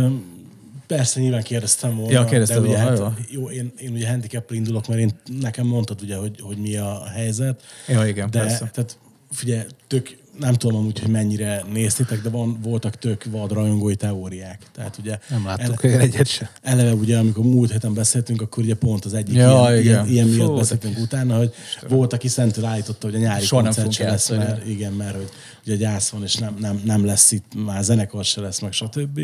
persze nyilván kérdeztem volna. Ja, kérdezted de ugye, volna, hát, jó, én, én ugye handicap indulok, mert én, nekem mondtad ugye, hogy, hogy mi a helyzet. Ja, igen, de, persze. Tehát figyelj, tök, nem tudom amúgy, hogy mennyire néztétek, de van, voltak tök vad rajongói teóriák. Tehát ugye Nem láttuk ele, egyet se. eleve ugye, amikor múlt héten beszéltünk, akkor ugye pont az egyik Ja, ilyen, igen. ilyen, ilyen miatt Fú, beszéltünk utána, hogy volt, aki szentül állította, hogy a nyári Soha koncert se lesz, játszani. mert igen, mert hogy ugye gyász van, és nem, nem, nem lesz itt, már zenekar se lesz, meg stb.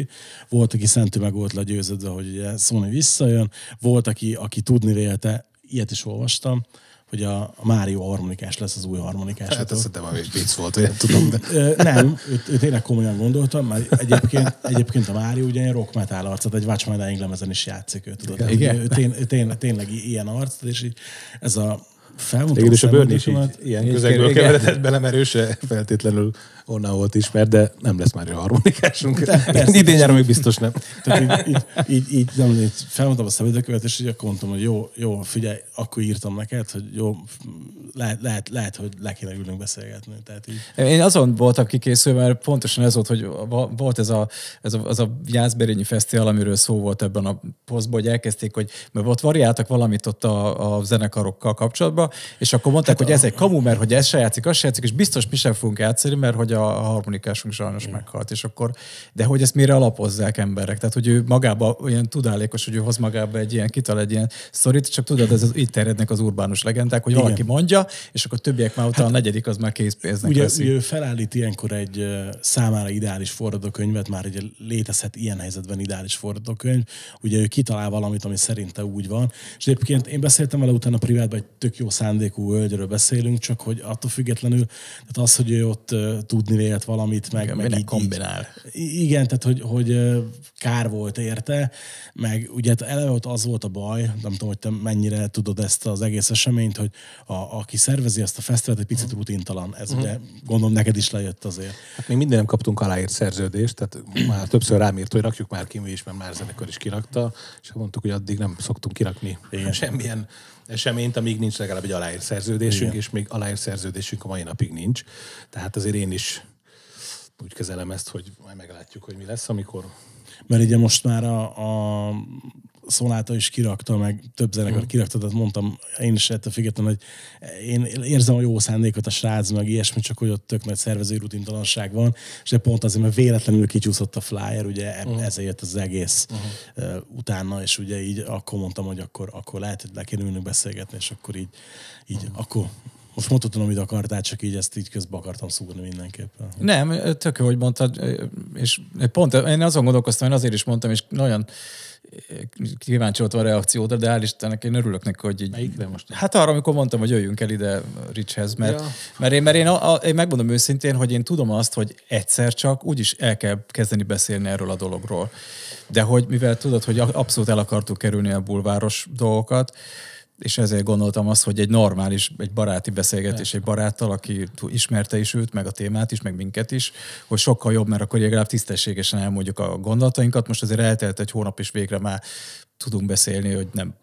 Volt, aki szentül meg volt legyőződve, hogy ugye Sony visszajön. Volt, aki, aki tudni vélte, ilyet is olvastam, hogy a, a Mário harmonikás lesz az új harmonikás. Hát ez szerintem a vicc volt, hogy nem *laughs* tudom, de nem, őt, őt tényleg komolyan gondoltam, mert egyébként, egyébként a Mário ugye egy rock metal arcot, egy Watch My Dying lemezen is játszik ő, tudod. Igen? Ő, tény, ő tényleg, ilyen arc, és így ez a felmondtam Végül is a Börni is így, ilyen közegből keveredett bele, mert ő se feltétlenül onnan volt ismert, de nem lesz már a harmonikásunk. *laughs* Idén nyáron még biztos nem. Tehát így, így, így, így, nem, így felmondtam a szemöldökömet, és így akkor mondtam, hogy jó, jó, figyelj, akkor írtam neked, hogy jó, lehet, lehet, lehet hogy le kéne ülnünk beszélgetni. Tehát így, Én azon voltam kikészülve, mert pontosan ez volt, hogy volt ez a, ez a, az a Jászberényi Fesztivál, amiről szó volt ebben a posztban, hogy elkezdték, hogy mert ott variáltak valamit ott a, a zenekarokkal kapcsolatban, és akkor mondták, hogy ez egy kamu, mert hogy ez se játszik, az se játszik, és biztos mi sem fogunk játszani, mert hogy a harmonikásunk sajnos meghalt, és akkor, de hogy ezt mire alapozzák emberek? Tehát, hogy ő magába olyan tudálékos, hogy ő hoz magába egy ilyen, kital egy ilyen szorít, csak tudod, ez az, itt terjednek az urbánus legendák, hogy valaki mondja, és akkor többiek már utána a negyedik az már készpénznek Ugye, veszi. ugye ő felállít ilyenkor egy számára ideális forradókönyvet, már ugye létezhet ilyen helyzetben ideális forradókönyv. Ugye ő kitalál valamit, ami szerinte úgy van. És egyébként én beszéltem vele utána privátban, egy tök jó szándékú hölgyről beszélünk, csak hogy attól függetlenül, tehát az, hogy ő ott ö, tudni vélt valamit, meg, meg így, kombinál? Így, igen, tehát hogy, hogy kár volt érte, meg ugye hát eleve ott az volt a baj, nem tudom, hogy te mennyire tudod ezt az egész eseményt, hogy a, aki szervezi ezt a fesztivált, egy picit rutintalan. Ez ugye gondolom neked is lejött azért. Hát még minden nem kaptunk aláírt szerződést, tehát már többször rám írt, hogy rakjuk már ki mi is, mert már zenekar is kirakta, és mondtuk, hogy addig nem szoktunk kirakni Igen. semmilyen eseményt, amíg nincs legalább egy aláírt szerződésünk, Igen. és még aláírt szerződésünk a mai napig nincs. Tehát azért én is úgy kezelem ezt, hogy majd meglátjuk, hogy mi lesz, amikor Mert ugye most már a, a Szonáta is kirakta, meg több zenekar mm. kirakta, tehát mondtam én is ettől függetlenül, hogy én érzem a jó szándékot a srác, meg ilyesmi, csak hogy ott tök nagy szervezői rutintalanság van, és de pont azért, mert véletlenül kicsúszott a flyer, ugye mm. ezért jött az egész mm. uh, utána, és ugye így akkor mondtam, hogy akkor, akkor lehet, hogy le kéne ülnünk beszélgetni, és akkor így, így mm. akkor most mondhatom, amit akartál, csak így ezt így közben akartam szúrni mindenképpen. Nem, tök jó, hogy mondtad, és pont én azon gondolkoztam, én azért is mondtam, és nagyon kíváncsi volt a reakciódra, de hál' Istennek én örülök neki, hogy így... Melyikre most? Hát arra, amikor mondtam, hogy jöjjünk el ide Richhez, mert, ja. mert, én, mert én, a, a, én megmondom őszintén, hogy én tudom azt, hogy egyszer csak úgyis el kell kezdeni beszélni erről a dologról. De hogy mivel tudod, hogy abszolút el akartuk kerülni a bulváros dolgokat, és ezért gondoltam azt, hogy egy normális, egy baráti beszélgetés egy baráttal, aki ismerte is őt, meg a témát is, meg minket is, hogy sokkal jobb, mert akkor legalább tisztességesen elmondjuk a gondolatainkat. Most azért eltelt egy hónap, és végre már tudunk beszélni, hogy nem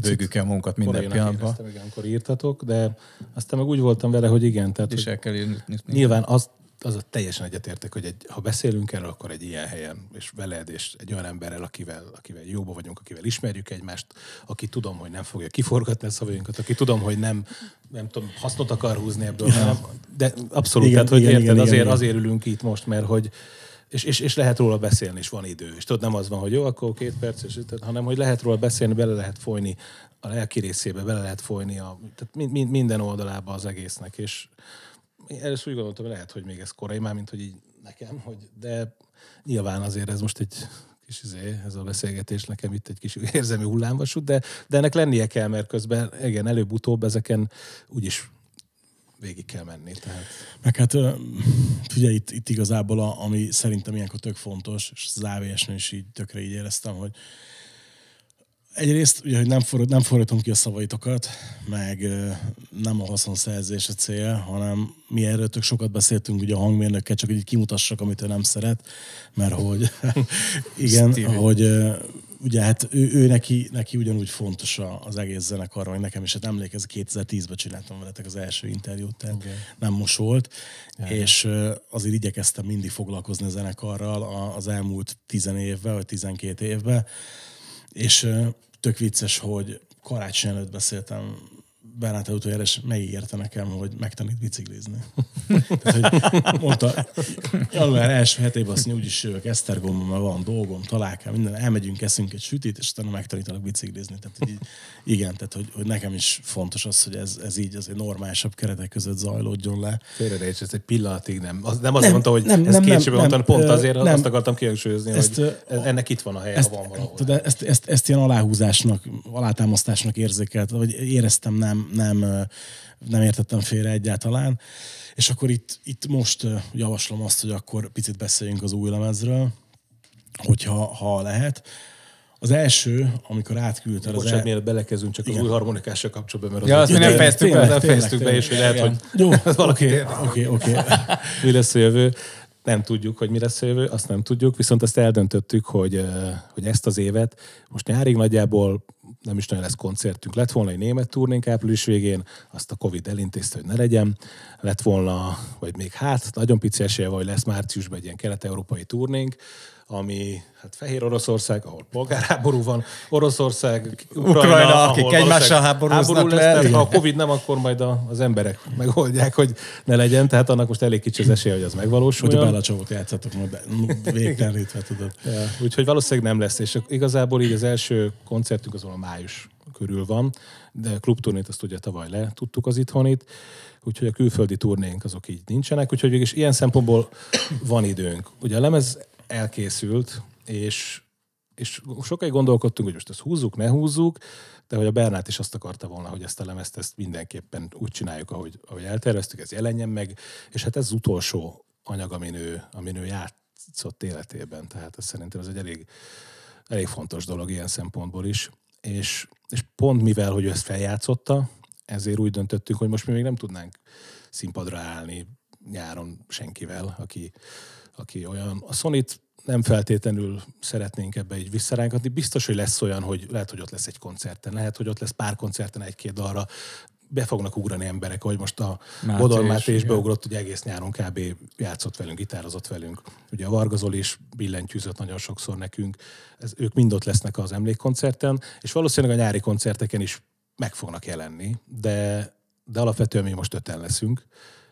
bőgük el magunkat minden pillanatban. Éreztem, igen, amikor írtatok, de aztán meg úgy voltam vele, hogy igen. Tehát, is hogy el kell írni. Nyilván az, az a teljesen egyetértek, hogy egy, ha beszélünk erről, akkor egy ilyen helyen, és veled, és egy olyan emberrel, akivel, akivel jóba vagyunk, akivel ismerjük egymást, aki tudom, hogy nem fogja kiforgatni a szavainkat, aki tudom, hogy nem, nem tudom, hasznot akar húzni ebből, ja. hanem, de abszolút, igen, tehát, hogy igen, érted, igen, azért, igen, azért ülünk itt most, mert hogy és, és, és lehet róla beszélni, és van idő. És tudod, nem az van, hogy jó, akkor két perc, és, hanem hogy lehet róla beszélni, bele lehet folyni a lelki részébe, bele lehet folyni a, tehát mind, minden oldalába az egésznek, és először úgy gondoltam, hogy lehet, hogy még ez korai, már mint hogy így nekem, hogy, de nyilván azért ez most egy kis izé, ez a beszélgetés nekem itt egy kis *laughs* érzelmi hullámvasút, de, de ennek lennie kell, mert közben igen, előbb-utóbb ezeken úgyis végig kell menni. Tehát. Meg hát ugye itt, itt igazából, a, ami szerintem ilyenkor tök fontos, és az avs is így tökre így éreztem, hogy egyrészt, ugye, hogy nem, forrad, nem fordítom ki a szavaitokat, meg nem a haszonszerzés a cél, hanem mi erről tök sokat beszéltünk ugye a hangmérnökkel, csak hogy kimutassak, amit ő nem szeret, mert hogy *laughs* igen, Stevie. hogy ugye hát ő, ő neki, neki ugyanúgy fontos az egész zenekar, vagy nekem is, hát emlékezek, 2010-ben csináltam veletek az első interjút, tehát okay. nem most volt, yeah. és azért igyekeztem mindig foglalkozni a zenekarral az elmúlt 10 évben, vagy 12 évben, és tök vicces, hogy karácsony előtt beszéltem Utoljára, és megígérte nekem, hogy megtanít biciklizni. *laughs* Tehát, hogy mondta, január első hetében azt mondja, úgyis jövök Esztergomban, mert van dolgom, találkám, minden, elmegyünk, eszünk egy sütit, és utána megtanítanak biciklizni. Tehát, hogy így, igen, tehát hogy, hogy, nekem is fontos az, hogy ez, ez így azért normálisabb keretek között zajlódjon le. Félre ez egy pillanatig nem. Az, nem azt nem, mondta, hogy nem, ez nem, később nem, mondta, pont azért nem, azt akartam kihangsúlyozni, ezt, hogy ennek itt van a helye, ezt, van valahol. Ezt, ezt, ezt, ezt ilyen aláhúzásnak, alátámasztásnak érzékelt, vagy éreztem nem, nem, nem értettem félre egyáltalán. És akkor itt, itt most javaslom azt, hogy akkor picit beszéljünk az új lemezről, hogyha ha lehet. Az első, amikor átküldted az... Bocsánat, el... mielőtt belekezünk csak Igen. az új harmonikással kapcsolatban, mert az ja, azt nem fejeztük be, nem fejeztük be, és hogy lehet, hogy Jó, *laughs* oké, oké, oké. Mi lesz a jövő? Nem tudjuk, hogy mi lesz a jövő, azt nem tudjuk, viszont azt eldöntöttük, hogy, hogy ezt az évet most nyárig nagyjából nem is nagyon lesz koncertünk. Lett volna egy német turnénk április végén, azt a Covid elintézte, hogy ne legyen. Lett volna, vagy még hát, nagyon pici esélye, vagy lesz márciusban egy ilyen kelet-európai turnénk, ami hát Fehér Oroszország, ahol polgárháború van, Oroszország, Ukrajna, Ukrajna, akik egymással háborúznak háború lesz, le. tehát Ha a Covid nem, akkor majd a, az emberek megoldják, hogy ne legyen, tehát annak most elég kicsi az esélye, hogy az Hogy a Csavot játszatok majd végtelenítve, tudod. Ja, úgyhogy valószínűleg nem lesz, és igazából így az első koncertünk az valami május körül van, de klubturnét azt ugye tavaly le tudtuk az itthonit, úgyhogy a külföldi turnénk azok így nincsenek, úgyhogy végülis ilyen szempontból van időnk. Ugye a lemez elkészült, és, és sokáig gondolkodtunk, hogy most ezt húzzuk, ne húzzuk, de hogy a Bernát is azt akarta volna, hogy ezt a lemezt ezt mindenképpen úgy csináljuk, ahogy, ahogy elterveztük, ez jelenjen meg, és hát ez az utolsó anyag, amin ő, amin ő játszott életében, tehát ez szerintem ez egy elég, elég fontos dolog ilyen szempontból is, és, és pont mivel, hogy ő ezt feljátszotta, ezért úgy döntöttünk, hogy most mi még nem tudnánk színpadra állni nyáron senkivel, aki, aki olyan. A sony nem feltétlenül szeretnénk ebbe így visszarángatni. Biztos, hogy lesz olyan, hogy lehet, hogy ott lesz egy koncerten, lehet, hogy ott lesz pár koncerten egy-két dalra, be fognak ugrani emberek, hogy most a Máté Bodor Máté is beugrott, ugye egész nyáron kb. játszott velünk, gitározott velünk. Ugye a Varga Zoli is billentyűzött nagyon sokszor nekünk. Ez, ők mind ott lesznek az emlékkoncerten, és valószínűleg a nyári koncerteken is meg fognak jelenni, de, de alapvetően mi most öten leszünk,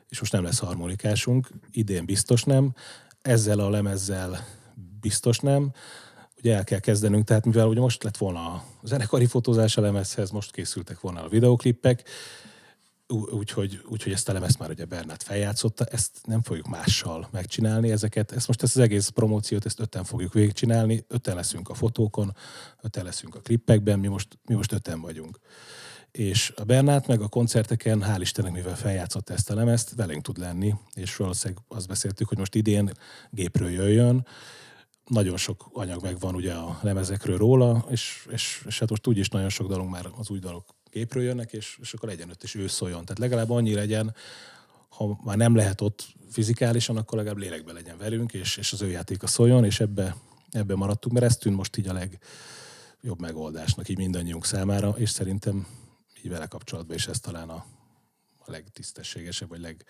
és most nem lesz harmonikásunk, idén biztos nem, ezzel a lemezzel biztos nem, ugye el kell kezdenünk, tehát mivel ugye most lett volna a zenekari fotózás a lemezhez, most készültek volna a videoklippek, ú- úgyhogy, úgyhogy ezt a lemezt már ugye Bernát feljátszotta, ezt nem fogjuk mással megcsinálni ezeket, ezt most ezt az egész promóciót, ezt öten fogjuk végigcsinálni, öten leszünk a fotókon, öten leszünk a klippekben, mi most, mi most öten vagyunk. És a Bernát meg a koncerteken, hál' Istennek, mivel feljátszotta ezt a lemezt, velünk tud lenni, és valószínűleg azt beszéltük, hogy most idén gépről jöjjön, nagyon sok anyag megvan ugye a lemezekről róla, és, és, és hát most úgyis nagyon sok dalunk már az új dalok gépről jönnek, és, és akkor legyen ott is ő szóljon. Tehát legalább annyi legyen, ha már nem lehet ott fizikálisan, akkor legalább lélekben legyen velünk, és, és az ő játéka szóljon, és ebbe, ebbe maradtunk, mert ez tűnt most így a legjobb megoldásnak így mindannyiunk számára, és szerintem így vele kapcsolatban is ez talán a, a legtisztességesebb, vagy leg,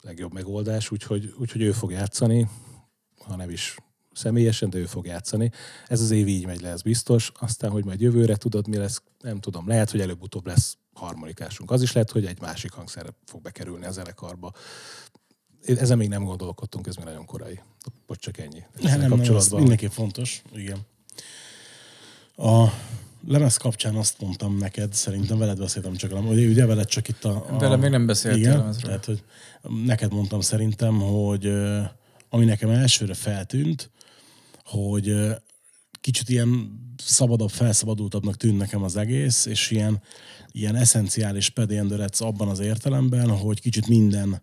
legjobb megoldás, úgyhogy, úgyhogy ő fog játszani, ha nem is személyesen, de ő fog játszani. Ez az év így megy le, ez biztos. Aztán, hogy majd jövőre tudod, mi lesz, nem tudom. Lehet, hogy előbb-utóbb lesz harmonikásunk. Az is lehet, hogy egy másik hangszer fog bekerülni a zenekarba. Ezen még nem gondolkodtunk, ez még nagyon korai. Bocs, csak ennyi. Ezzel Nem, nem, nem, ez kapcsolatban. mindenképp fontos, igen. A lemez kapcsán azt mondtam neked, szerintem veled beszéltem csak, hogy ugye veled csak itt a... a Vele még nem beszéltél Igen, lemezről. tehát, hogy neked mondtam szerintem, hogy ami nekem elsőre feltűnt, hogy kicsit ilyen szabadabb, felszabadultabbnak tűnt nekem az egész, és ilyen, ilyen eszenciális pedéndörec abban az értelemben, hogy kicsit minden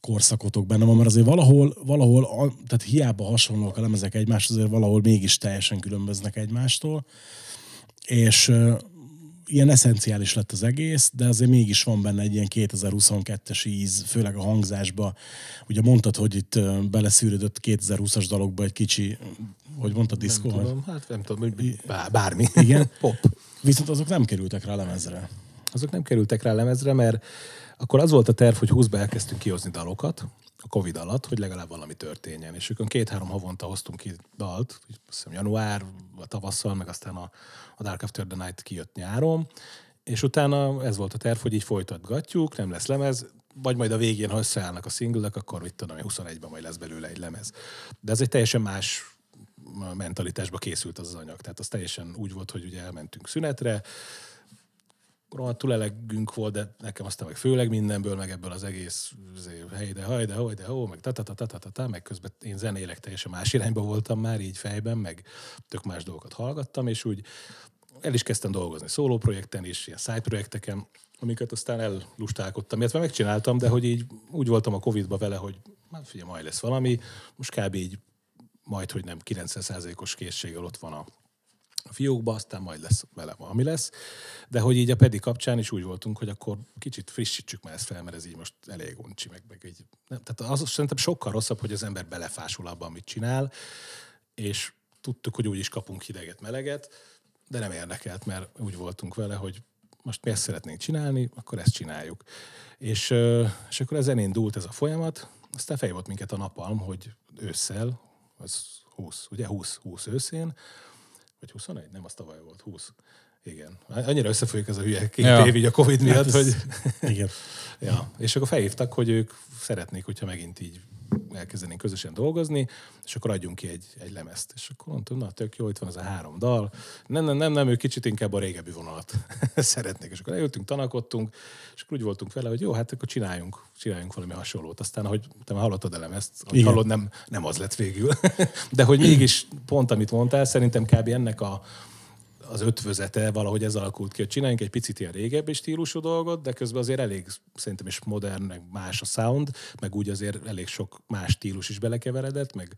korszakotok benne van, mert azért valahol, valahol a- tehát hiába hasonlók a lemezek egymáshoz, azért valahol mégis teljesen különböznek egymástól, és ilyen eszenciális lett az egész, de azért mégis van benne egy ilyen 2022-es íz, főleg a hangzásba. Ugye mondtad, hogy itt beleszűrődött 2020-as dalokba egy kicsi, hogy mondtad, diszkó? Nem tudom, hát nem tudom, bármi. Igen. *laughs* Pop. Viszont azok nem kerültek rá lemezre. azok nem kerültek rá lemezre, mert akkor az volt a terv, hogy 20-ba elkezdtünk kihozni dalokat, a Covid alatt, hogy legalább valami történjen. És őkön két-három havonta hoztunk ki dalt, azt hiszem január, vagy tavasszal, meg aztán a, a Dark After the Night kijött nyáron, és utána ez volt a terv, hogy így folytatgatjuk, nem lesz lemez, vagy majd a végén, ha összeállnak a singlek, akkor mit tudom, én, 21-ben majd lesz belőle egy lemez. De ez egy teljesen más mentalitásba készült az az anyag. Tehát az teljesen úgy volt, hogy ugye elmentünk szünetre, rohadtul elegünk volt, de nekem aztán meg főleg mindenből, meg ebből az egész izé, hely, de haj, de hoj, de hó, meg ta ta ta ta ta ta meg közben én zenélek teljesen más irányba voltam már így fejben, meg tök más dolgokat hallgattam, és úgy el is kezdtem dolgozni szóló projekten is, ilyen side projekteken, amiket aztán ellustálkodtam, illetve megcsináltam, de hogy így úgy voltam a Covid-ba vele, hogy hát figyelj, majd lesz valami, most kb. így majd, hogy nem 90%-os készséggel ott van a a fiókba, aztán majd lesz vele valami lesz. De hogy így a Pedi kapcsán is úgy voltunk, hogy akkor kicsit frissítsük már ezt fel, mert ez így most elég uncsi, meg, meg így. Nem, tehát az szerintem sokkal rosszabb, hogy az ember belefásul abba, amit csinál, és tudtuk, hogy úgy is kapunk hideget, meleget, de nem érdekelt, mert úgy voltunk vele, hogy most mi ezt szeretnénk csinálni, akkor ezt csináljuk. És, és akkor ezen indult ez a folyamat, aztán felhívott minket a napalm, hogy ősszel, az 20, ugye 20, 20 őszén, vagy 21? Nem, az tavaly volt, 20. Igen. Annyira összefolyik ez a hülye két Ja. év így a Covid miatt, ez- hogy... *laughs* Igen. Ja, és akkor felhívtak, hogy ők szeretnék, hogyha megint így elkezdenénk közösen dolgozni, és akkor adjunk ki egy, egy lemezt. És akkor mondtam, na tök jó, itt van az a három dal. Nem, nem, nem, nem, ők kicsit inkább a régebbi vonalat *laughs* szeretnék. És akkor eljöttünk, tanakodtunk, és akkor úgy voltunk vele, hogy jó, hát akkor csináljunk, csináljunk valami hasonlót. Aztán, ahogy te már hallottad a lemezt, hogy Igen. hallod, nem, nem az lett végül. *laughs* De hogy mégis pont, amit mondtál, szerintem kb. ennek a, az ötvözete valahogy ez alakult ki, hogy csináljunk egy picit ilyen régebbi stílusú dolgot, de közben azért elég szerintem is modern, meg más a sound, meg úgy azért elég sok más stílus is belekeveredett, meg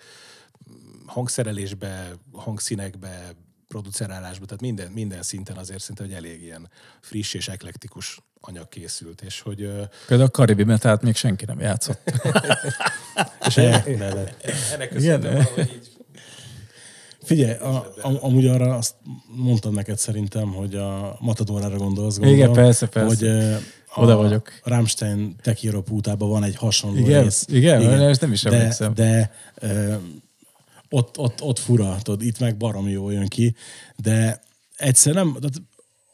hangszerelésbe, hangszínekbe, producerálásba, tehát minden, minden szinten azért szerintem, hogy elég ilyen friss és eklektikus anyag készült, és hogy Például a karibi metált még senki nem játszott. *laughs* és De, ennek, de, de. ennek köszönhetően Igen. valahogy így Figyelj, a, a, amúgy arra azt mondtam neked szerintem, hogy a Matadorára gondolsz, Igen, gondolom, persze, persze. Hogy a Oda vagyok. Rammstein Tekiro pútában van egy hasonló Igen? rész. Igen? Ezt nem is de, emlékszem. de ö, ott, ott, ott fura, tudod, itt meg baromi jó jön ki, de egyszer nem, tehát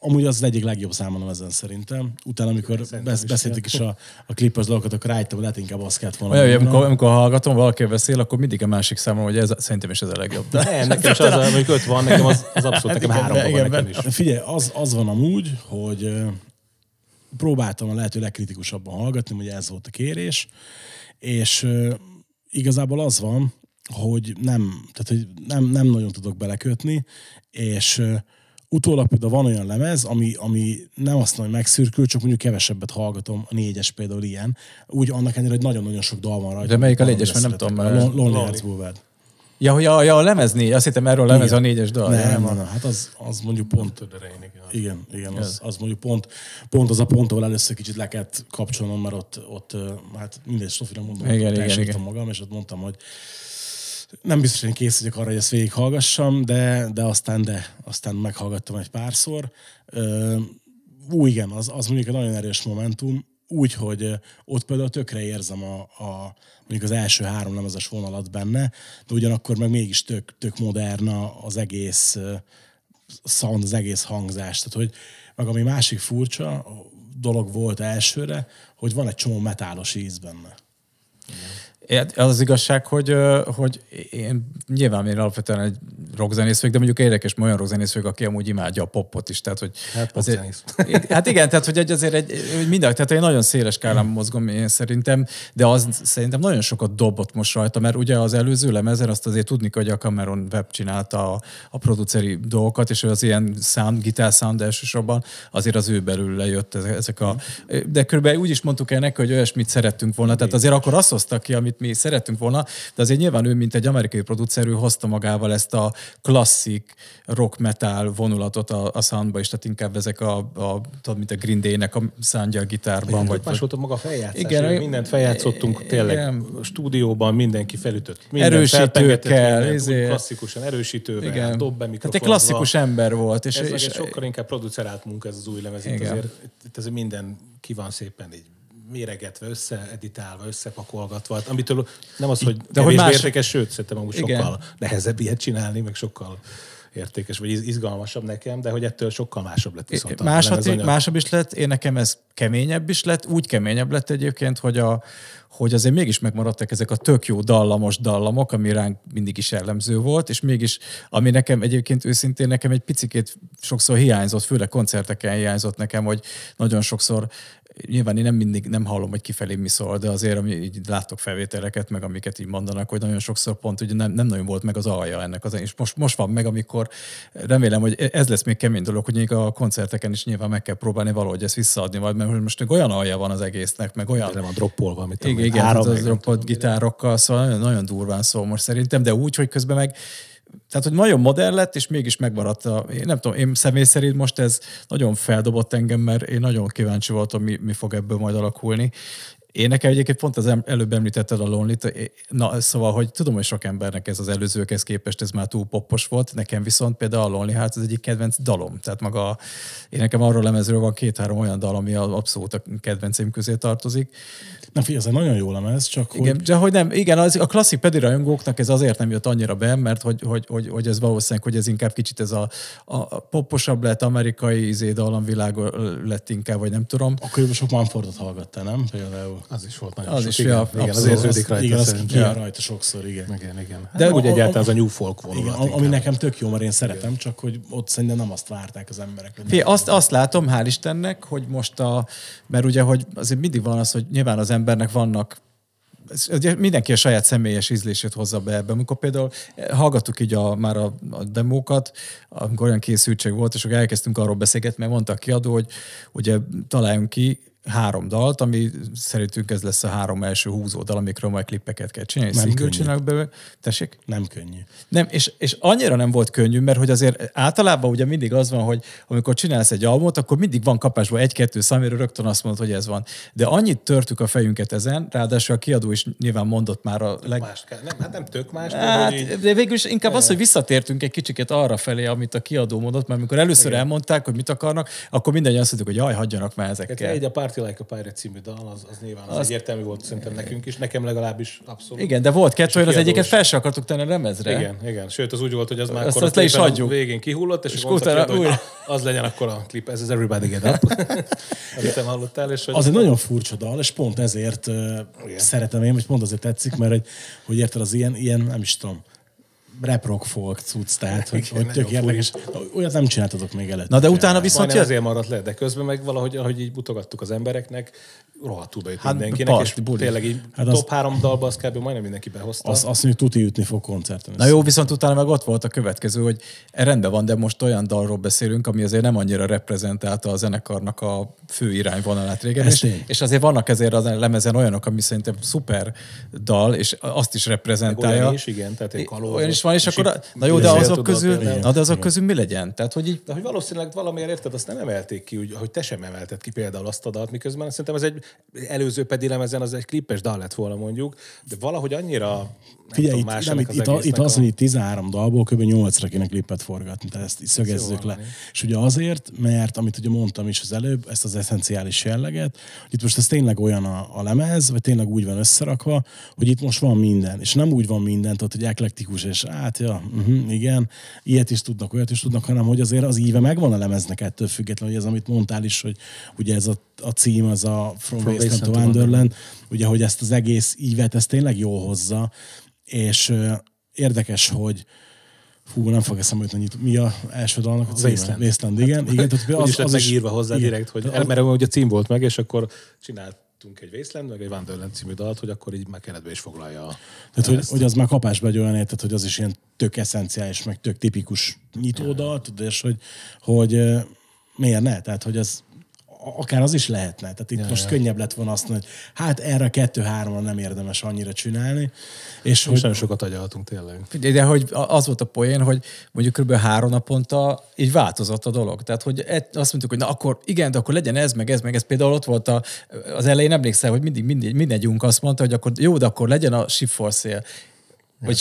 amúgy az az egyik legjobb számon ezen szerintem. Utána, amikor besz, is, beszéltük is a, a klipes dolgokat, akkor rájöttem, hogy lehet inkább azt kellett volna. Olyan, hogy amikor, amikor hallgatom, valaki beszél, akkor mindig a másik számon, hogy ez szerintem is ez a legjobb. De *laughs* Ne, nekem is az, mondjuk öt van, nekem az, az abszolút, nekem három van nekem is. Figyelj, az, az van amúgy, hogy próbáltam a lehető legkritikusabban hallgatni, hogy ez volt a kérés, és igazából az van, hogy nem, tehát, hogy nem, nem nagyon tudok belekötni, és utólag például van olyan lemez, ami, ami nem azt mondom, hogy megszürkül, csak mondjuk kevesebbet hallgatom, a négyes például ilyen. Úgy annak ellenére, hogy nagyon-nagyon sok dal van rajta. De melyik a négyes, mert nem tudom, A Lonely. Hearts Boulevard. Ja, hogy a, ja, a lemez négy, azt hittem erről a lemez Igen. a négyes dal. Nem, Ja, nem, nem, hát az, az mondjuk pont igen. igen, igen, az, az mondjuk pont, pont az a pont, ahol először kicsit le kellett kapcsolnom, mert ott, ott hát mindegy, Sofira mondom, igen, igen, igen. magam, és ott mondtam, hogy nem biztos, hogy kész vagyok arra, hogy ezt végighallgassam, de, de aztán de, aztán meghallgattam egy párszor. Ö, ú, igen, az, az mondjuk egy nagyon erős momentum, úgy, hogy ö, ott például tökre érzem a, a mondjuk az első három lemezes vonalat benne, de ugyanakkor meg mégis tök, tök moderna az egész sound, az egész hangzás. Tehát, hogy meg ami másik furcsa dolog volt elsőre, hogy van egy csomó metálos íz benne. É, Az az igazság, hogy, hogy én nyilván én alapvetően egy rockzenész vagyok, de mondjuk érdekes, olyan rockzenész vagyok, aki amúgy imádja a popot is. Tehát, hogy Hát azért, hát igen, tehát hogy egy- azért egy, minden, tehát egy nagyon széles skálán mozgom én szerintem, de az szerintem nagyon sokat dobott most rajta, mert ugye az előző lemezen azt azért tudni, hogy a Cameron Webb csinálta a, a produceri dolgokat, és az ilyen sound, gitár sound elsősorban azért az ő belül lejött ezek, ezek a... De körülbelül úgy is mondtuk el neki, hogy olyasmit szerettünk volna, tehát azért akkor azt hozta ki, amit mi szerettünk volna, de azért nyilván ő, mint egy amerikai producer, ő hozta magával ezt a klasszik rock metal vonulatot a, a soundba is, tehát inkább ezek a, a tudod, mint a Green Day-nek a szándja a gitárban, Vagy, vagy, más volt a maga feljátszás. Igen, Igen, mindent feljátszottunk tényleg. igen. Stúdióban mindenki felütött. Mindent Erősítőkkel, mindent, izé. klasszikusan erősítővel, igen. dob be Tehát egy klasszikus ember volt. És, Ez és, egy sokkal inkább producerált munka ez az új lemez. Itt Igen. azért, itt azért minden ki van szépen így méregetve, összeeditálva, összepakolgatva, hát amitől nem az, hogy De hogy más- értékes, sőt, szerintem amúgy Igen. sokkal nehezebb ilyet csinálni, meg sokkal értékes, vagy iz- izgalmasabb nekem, de hogy ettől sokkal másabb lett viszont a Más, lemezanyag. másabb is lett, én nekem ez keményebb is lett, úgy keményebb lett egyébként, hogy, a, hogy azért mégis megmaradtak ezek a tök jó dallamos dallamok, ami ránk mindig is jellemző volt, és mégis, ami nekem egyébként őszintén nekem egy picikét sokszor hiányzott, főleg koncerteken hiányzott nekem, hogy nagyon sokszor nyilván én nem mindig nem hallom, hogy kifelé mi szól, de azért, ami így látok felvételeket, meg amiket így mondanak, hogy nagyon sokszor pont ugye nem, nem nagyon volt meg az alja ennek az, és most, most van meg, amikor remélem, hogy ez lesz még kemény dolog, hogy még a koncerteken is nyilván meg kell próbálni valahogy ezt visszaadni, majd, mert most olyan alja van az egésznek, meg olyan Le van droppolva, amit igen, igen, áram, az, az nem roppant gitárokkal, szóval nagyon, nagyon durván szól most szerintem, de úgy, hogy közben meg tehát, hogy nagyon modern lett, és mégis megmaradt a, én nem tudom, én személy szerint most ez nagyon feldobott engem, mert én nagyon kíváncsi voltam, mi, mi fog ebből majd alakulni. Én nekem egyébként pont az előbb említetted a lonely na szóval, hogy tudom, hogy sok embernek ez az előzőkhez képest ez már túl poppos volt, nekem viszont például a Lonely Hearts az egyik kedvenc dalom. Tehát maga, én nekem arról lemezről van két-három olyan dal, ami abszolút a kedvencém közé tartozik. Na figyelj, ez egy nagyon jó lemez, csak Igen, hogy de hogy nem, igen, az, a klasszik pedi rajongóknak ez azért nem jött annyira be, mert hogy, hogy, hogy, hogy ez valószínűleg, hogy ez inkább kicsit ez a, a poposabb lett, amerikai izé, dallamvilág lett inkább, vagy nem tudom. akkor sok Manfordot hallgattál, nem? Például. Az is volt nagyon Az sok. is, igen, ja, igen, az abszolút. érződik Az- rajta Igen, az szerintem. kijön rajta sokszor, igen. Igen, igen. Hát De úgy egyáltalán az a New Folk Igen, vonulat. ami inkább. nekem tök jó, mert én szeretem, csak hogy ott szerintem nem azt várták az emberek. Fé, azt, azt látom, hál' Istennek, hogy most a, mert ugye, hogy azért mindig van az, hogy nyilván az embernek vannak mindenki a saját személyes ízlését hozza be ebbe. Amikor például hallgattuk így a, már a, a demókat, amikor olyan készültség volt, és akkor elkezdtünk arról beszélgetni, mert mondta a kiadó, hogy ugye találjunk ki három dalt, ami szerintünk ez lesz a három első húzó dal, amikről majd klippeket kell csinálni. Nem Single könnyű. csinálnak belőle. Tessék? Nem könnyű. Nem, és, és annyira nem volt könnyű, mert hogy azért általában ugye mindig az van, hogy amikor csinálsz egy albumot, akkor mindig van kapásban egy-kettő szám, amiről rögtön azt mondod, hogy ez van. De annyit törtük a fejünket ezen, ráadásul a kiadó is nyilván mondott már a leg... Más kell. Nem, hát nem tök más, de Hát, így- de végül is inkább az, hogy visszatértünk egy kicsiket arra felé, amit a kiadó mondott, mert amikor először Igen. elmondták, hogy mit akarnak, akkor mindannyian azt mondtuk, hogy jaj, hagyjanak már Hát ezekkel. egy a Party Like a Pirate című dal, az, az nyilván az, Az- egyértelmű volt szerintem nekünk is, nekem legalábbis abszolút. Igen, de volt kettő, olyan, az egyiket fel se akartuk tenni a lemezre. Igen, igen. Sőt, az úgy volt, hogy az már Azt- azt le is hagyjuk. végén kihullott, és, És és utána hogy újra. az legyen akkor a klip, ez az Everybody Get Up, *laughs* amit hallottál, és hogy Az egy nagyon furcsa dal, és pont ezért uh, szeretem én, vagy pont azért tetszik, mert hogy, hogy érted, az ilyen, ilyen, nem is tudom, rap rock folk cucc, tehát hogy, Igen, hogy tök érdekes. Olyat nem csináltatok még előtt. Na de utána viszont Majdnem azért maradt le, de közben meg valahogy, ahogy így mutogattuk az embereknek, rohadtul bejött Hát, mindenkinek, parti, és buli. tényleg így Hát top az- három dalba az kb. majdnem mindenki behozta. Azt, azt mondjuk, tuti ütni fog koncerten. Na jó, viszont utána meg ott volt a következő, hogy e, rendben van, de most olyan dalról beszélünk, ami azért nem annyira reprezentálta a zenekarnak a fő irányvonalát régen. És, és azért vannak ezért a lemezen olyanok, ami szerintem szuper dal, és azt is Meg reprezentálja. olyan is, igen, tehát egy kalóz. olyan is van, és És akkor, na jó, de azok tudod közül, például. na de azok közül mi legyen? Tehát, hogy így, De hogy valószínűleg valamiért érted, azt nem emelték ki, úgy, hogy te sem emelted ki például azt a dalt, miközben szerintem ez egy előző pedi lemezen az egy klippes dal lett volna mondjuk, de valahogy annyira Figyelj, itt, nem, itt, itt, a, itt az, hogy itt 13 dalból kb. 8-ra kéne klipet forgatni, tehát ezt szögezzük le. van, És ugye azért, mert amit ugye mondtam is az előbb, ezt az eszenciális jelleget, itt most ez tényleg olyan a, a lemez, vagy tényleg úgy van összerakva, hogy itt most van minden. És nem úgy van minden, tehát, hogy eklektikus, és hát, ja, uh-huh, igen, ilyet is tudnak, olyat is tudnak, hanem hogy azért az íve megvan a lemeznek ettől függetlenül, hogy ez, amit mondtál is, hogy ugye ez a, a cím, az a From, From Wasteland to Wonderland, ugye, hogy ezt az egész ívet, ez tényleg jól hozza, és ö, érdekes, hogy Fú, nem fog eszembe jutni, mi a első dalnak a címe? Wasteland. Wasteland, igen. igen tehát *laughs* Úgy is lett megírva hozzá igen. direkt, hogy mert ugye a cím volt meg, és akkor csináltunk egy Wasteland, meg egy Wonderland című dalt, hogy akkor így már keretbe is foglalja Tehát, hogy, hogy az már kapásba egy olyan érted, hogy az is ilyen tök eszenciális, meg tök tipikus nyitódal, tudod, és hogy, hogy miért ne? Tehát, hogy ez a- akár az is lehetne. Tehát itt ja, most ja. könnyebb lett volna azt mondani, hogy hát erre kettő-háromra nem érdemes annyira csinálni. És Most hogy, nagyon sokat agyaltunk tényleg. De hogy az volt a poén, hogy mondjuk kb. három naponta így változott a dolog. Tehát, hogy azt mondtuk, hogy na akkor igen, de akkor legyen ez, meg ez, meg ez. Például ott volt a, az elején emlékszel, hogy mindig, mindig mindegyünk azt mondta, hogy akkor jó, de akkor legyen a shift for sale. Vagy.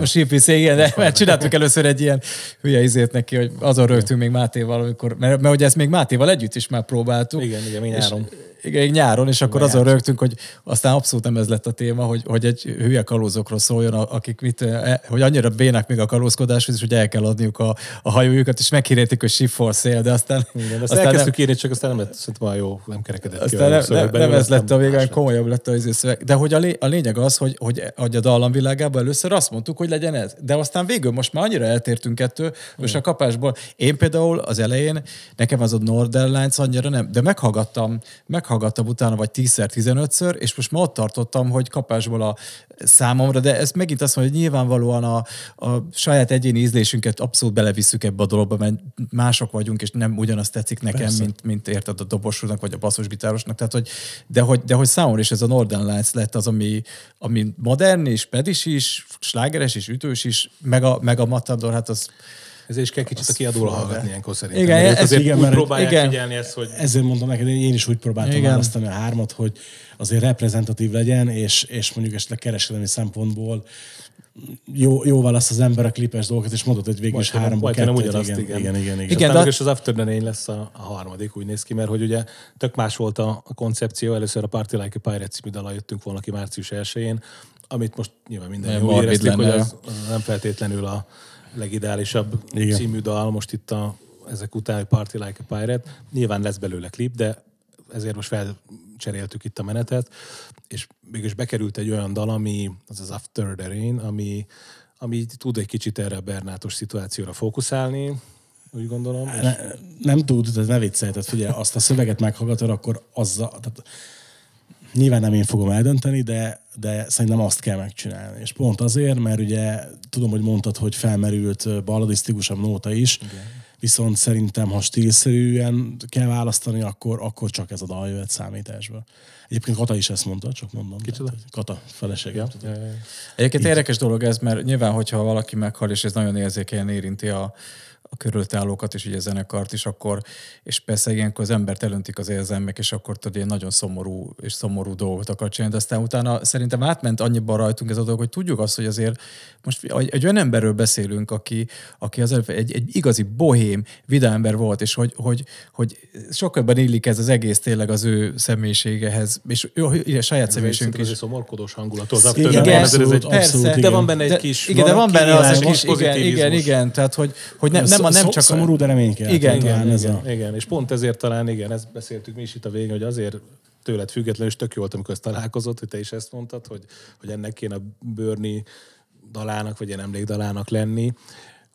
A Sheffield-szél, igen, de mert csináltuk először egy ilyen hülye izét neki, hogy azon rögtünk még Mátéval, amikor, mert, mert ugye ezt még Mátéval együtt is már próbáltuk. Igen, igen, mi nyáron. Igen, nyáron, és akkor azon rögtünk, hogy aztán abszolút nem ez lett a téma, hogy, hogy egy hülye kalózokról szóljon, akik mit, eh, hogy annyira bének még a kalózkodáshoz, és hogy el kell adniuk a, a hajójukat, és meghirdették, hogy ship for sale, de aztán, Igen, aztán elkezdtük írni, csak aztán nem lett, szerintem olyan jó, nem kerekedett ki. aztán olyan nem, nem, nem ez lett a végén, komolyabb lett a szöveg. De hogy a, lé, a lényeg az, hogy, hogy, hogy a dallam világában először azt mondtuk, hogy legyen ez. De aztán végül most már annyira eltértünk ettől, most a kapásból. Én például az elején, nekem az a Northern Lines annyira nem, de meghallgattam, meghallgattam utána vagy 10-szer, 15-ször, és most már ott tartottam, hogy kapásból a számomra, de ez megint azt mondja, hogy nyilvánvalóan a, a saját egyéni ízlésünket abszolút belevisszük ebbe a dologba, mert mások vagyunk, és nem ugyanazt tetszik nekem, Persze. mint, mint érted a dobosúnak, vagy a basszusgitárosnak. Tehát, hogy, de, hogy, de hogy számomra is ez a Northern Lights lett az, ami, ami modern és pedis is, slágeres és ütős is, meg a, meg a Matador, hát az Ezért is kell kicsit a kiadóra hallgatni ilyenkor szerintem. Igen, ez azért igen, úgy mert- próbálják igen. figyelni ezt, hogy Ezért mondom neked, én is úgy próbáltam Igen. Választani a hármat, hogy azért reprezentatív legyen, és, és mondjuk esetleg kereskedelmi szempontból jó, jó választ az ember a klipes dolgokat, és mondod, hogy végül is háromba kettőt. ugyanazt, igen, igen. igen, igen, igen. És Igen, de- de... az After the Rain lesz a, a harmadik, úgy néz ki, mert hogy ugye tök más volt a, a koncepció. Először a Party Like a Pirate című dallal jöttünk volna ki március 1-én, amit most nyilván minden Nem morbid éreztük, hogy lenne, az, az nem feltétlenül a legideálisabb Igen. című dal most itt a, ezek után, hogy Party Like a Pirate. Nyilván lesz belőle klip, de ezért most felcseréltük itt a menetet, és mégis bekerült egy olyan dal, ami az az After the Rain, ami, ami tud egy kicsit erre a Bernátos szituációra fókuszálni, úgy gondolom. És Ne, nem tud, de ne viccelj, tehát figyelj, azt a szöveget meghallgatod, akkor azzal, tehát nyilván nem én fogom eldönteni, de, de szerintem azt kell megcsinálni. És pont azért, mert ugye tudom, hogy mondtad, hogy felmerült balladisztikusabb nóta is, Igen. viszont szerintem, ha stílszerűen kell választani, akkor, akkor csak ez a dal jöhet számításba. Egyébként Kata is ezt mondta, csak mondom. Kicsoda? Tehát, Kata, feleségem. Ja. Egyébként érdekes dolog ez, mert nyilván, hogyha valaki meghal, és ez nagyon érzékenyen érinti a, a körülötte állókat, és ugye a zenekart is, akkor, és persze ilyenkor az embert elöntik az érzelmek, és akkor tudod, ilyen nagyon szomorú és szomorú dolgot akar csinálni, de aztán utána szerintem átment annyiban rajtunk ez a dolog, hogy tudjuk azt, hogy azért most egy, egy olyan emberről beszélünk, aki, aki az egy, egy igazi bohém, vidám ember volt, és hogy, hogy, hogy sokkal illik ez az egész tényleg az ő személyiségehez, és ő, a saját személyiségünk Szerintem ez is. egy szomorkodós hangulat. Az Igen, egy, abszolút, abszolút, persze, de igen. van benne egy kis... igen, de van benne az a kis, igen, igen, igen, tehát hogy, hogy ne, nem, a nem csak... Szomorú, de reménykel. Igen, talán Igen, ez igen, a... igen, és pont ezért talán, igen, ezt beszéltük mi is itt a végén, hogy azért tőled függetlenül, és tök jó volt, amikor ezt találkozott, hogy te is ezt mondtad, hogy, hogy ennek kéne bőrni dalának, vagy ilyen emlékdalának lenni,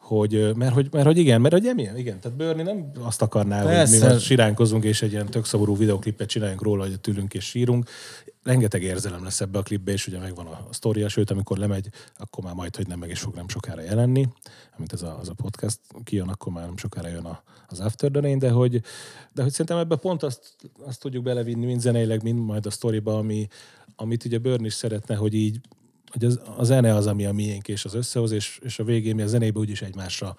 hogy, mert, hogy, mert hogy igen, mert hogy milyen, igen, tehát Börni nem azt akarná, hogy Persze. mi most siránkozunk, és egy ilyen tök szomorú videoklipet csináljunk róla, hogy ott ülünk és sírunk. Rengeteg érzelem lesz ebbe a klipbe, és ugye megvan a sztoria, sőt, amikor lemegy, akkor már majd, hogy nem meg is fog nem sokára jelenni, amit ez a, az a podcast kijön, akkor már nem sokára jön a, az After the Rain, de hogy, de hogy szerintem ebbe pont azt, azt tudjuk belevinni, mind zeneileg, mind majd a sztoriba, ami, amit ugye Börn is szeretne, hogy így hogy az, a zene az, ami a miénk és az összehoz, és, és a végén mi a zenébe úgyis egymásra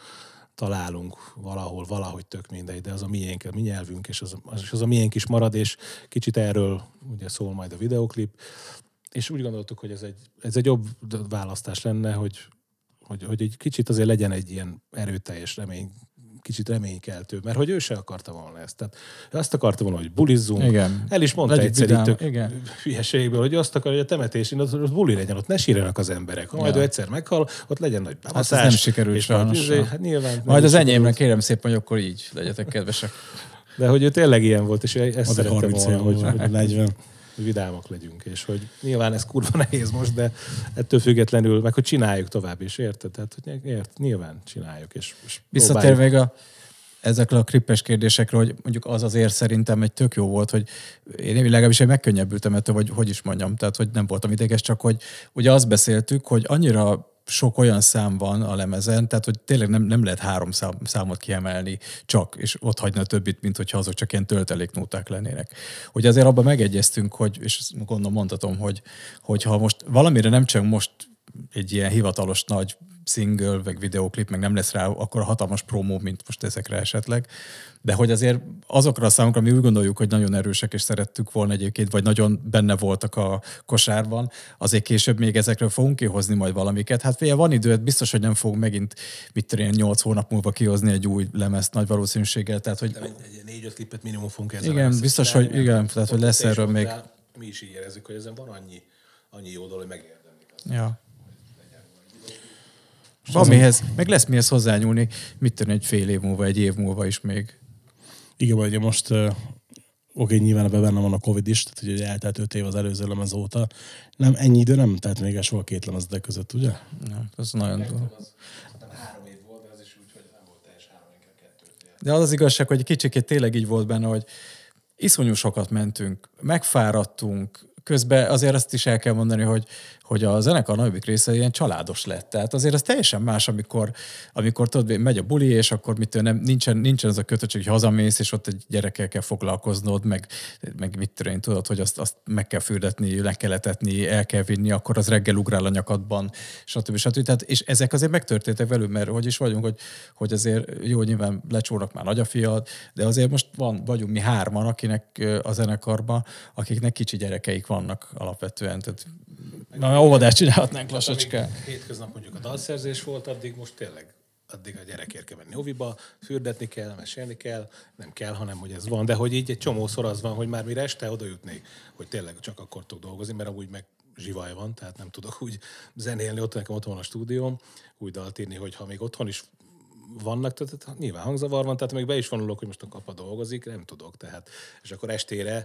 találunk valahol, valahogy tök mindegy, de az a miénk, a mi nyelvünk, és az, az, az a miénk is marad, és kicsit erről ugye szól majd a videoklip, és úgy gondoltuk, hogy ez egy, ez egy jobb választás lenne, hogy, hogy, hogy egy kicsit azért legyen egy ilyen erőteljes remény, kicsit reménykeltő, mert hogy ő se akarta volna ezt. Tehát azt akarta volna, hogy bulizzunk. Igen. El is mondta Legyünk egyszer itt vidám. tök Igen. hülyeségből, hogy azt akarja, hogy a temetésén ott, ott buli legyen, ott ne sírjanak az emberek. Ha majd Ja. ő egyszer meghal, ott legyen nagy Hát ez behatás. nem sikerült sajnos. izé, Hát nyilván. nem Majd az enyémre kérem szépen, hogy akkor így legyetek kedvesek. De hogy ő tényleg ilyen volt, és ezt Az egy szerettem 30 volna, hogy, hogy 40. hogy vidámak legyünk, és hogy nyilván ez kurva *laughs* nehéz most, de ettől függetlenül, meg hogy csináljuk tovább is, érted? Tehát, hogy ért, nyilván csináljuk, és, és próbáljuk. még a, ezekre a krippes kérdésekre, hogy mondjuk az azért szerintem egy tök jó volt, hogy én legalábbis én megkönnyebbültem ettől, vagy hogy is mondjam, tehát hogy nem voltam ideges, csak hogy ugye azt beszéltük, hogy annyira sok olyan szám van a lemezen, tehát hogy tényleg nem, nem lehet három szám, számot kiemelni csak, és ott hagyni a többit, mint hogyha azok csak ilyen tölteléknóták lennének. Hogy azért abban megegyeztünk, hogy, és gondolom mondhatom, hogy, hogy ha most valamire nem csak most egy ilyen hivatalos nagy single, meg videoklip, meg nem lesz rá akkor hatalmas promó, mint most ezekre esetleg. De hogy azért azokra a számokra, mi úgy gondoljuk, hogy nagyon erősek, és szerettük volna egyébként, vagy nagyon benne voltak a kosárban, azért később még ezekről fogunk kihozni majd valamiket. Hát figyelj, van idő, hát biztos, hogy nem fogunk megint, mit tudom, én, 8 hónap múlva kihozni egy új lemezt nagy valószínűséggel. Tehát, hogy négy-öt klipet minimum fogunk ezzel Igen, biztos, hogy igen, tehát, hogy lesz erről még- Mi is így érezzük, hogy ezen van annyi, annyi jó dolog, hogy megérdemlik. Ja. Van mihez, meg lesz mihez hozzányúlni, mit tudom, egy fél év múlva, egy év múlva is még. Igen, ugye most oké, nyilván ebben benne van a Covid is, tehát ugye eltelt öt év az előző lemez óta. Nem, ennyi idő nem telt még el soha két lemez de között, ugye? Ja, az nagyon durva. Hát három év volt, de ez is úgy, hogy nem volt teljes három, inkább kettő. De az az igazság, hogy kicsikét tényleg így volt benne, hogy iszonyú sokat mentünk, megfáradtunk, közben azért azt is el kell mondani, hogy, hogy a zenekar nagyobbik része ilyen családos lett. Tehát azért az teljesen más, amikor, amikor tudod, megy a buli, és akkor mit nem, nincsen, nincsen az a kötöttség, hogy hazamész, és ott egy gyerekkel kell foglalkoznod, meg, meg mit tudom tudod, hogy azt, azt meg kell fürdetni, le kell etetni, el kell vinni, akkor az reggel ugrál a nyakadban, stb. stb. Tehát, és ezek azért megtörténtek velünk, mert hogy is vagyunk, hogy, hogy azért jó, nyilván lecsónak már a fiad, de azért most van, vagyunk mi hárman, akinek a zenekarban, akiknek kicsi gyerekeik vannak alapvetően. Tehát Na, óvodást csinálhatnánk lassacskán. Hétköznap mondjuk a dalszerzés volt, addig most tényleg addig a gyerekért kell menni hoviba, fürdetni kell, mesélni kell, nem kell, hanem hogy ez van. De hogy így egy csomószor az van, hogy már mire este oda jutnék, hogy tényleg csak akkor tudok dolgozni, mert amúgy meg zsivaj van, tehát nem tudok úgy zenélni, ott nekem ott van a stúdióm, úgy dalt írni, hogy ha még otthon is vannak, tehát hát nyilván hangzavar van, tehát még be is vonulok, hogy most a kapa dolgozik, nem tudok, tehát, és akkor estére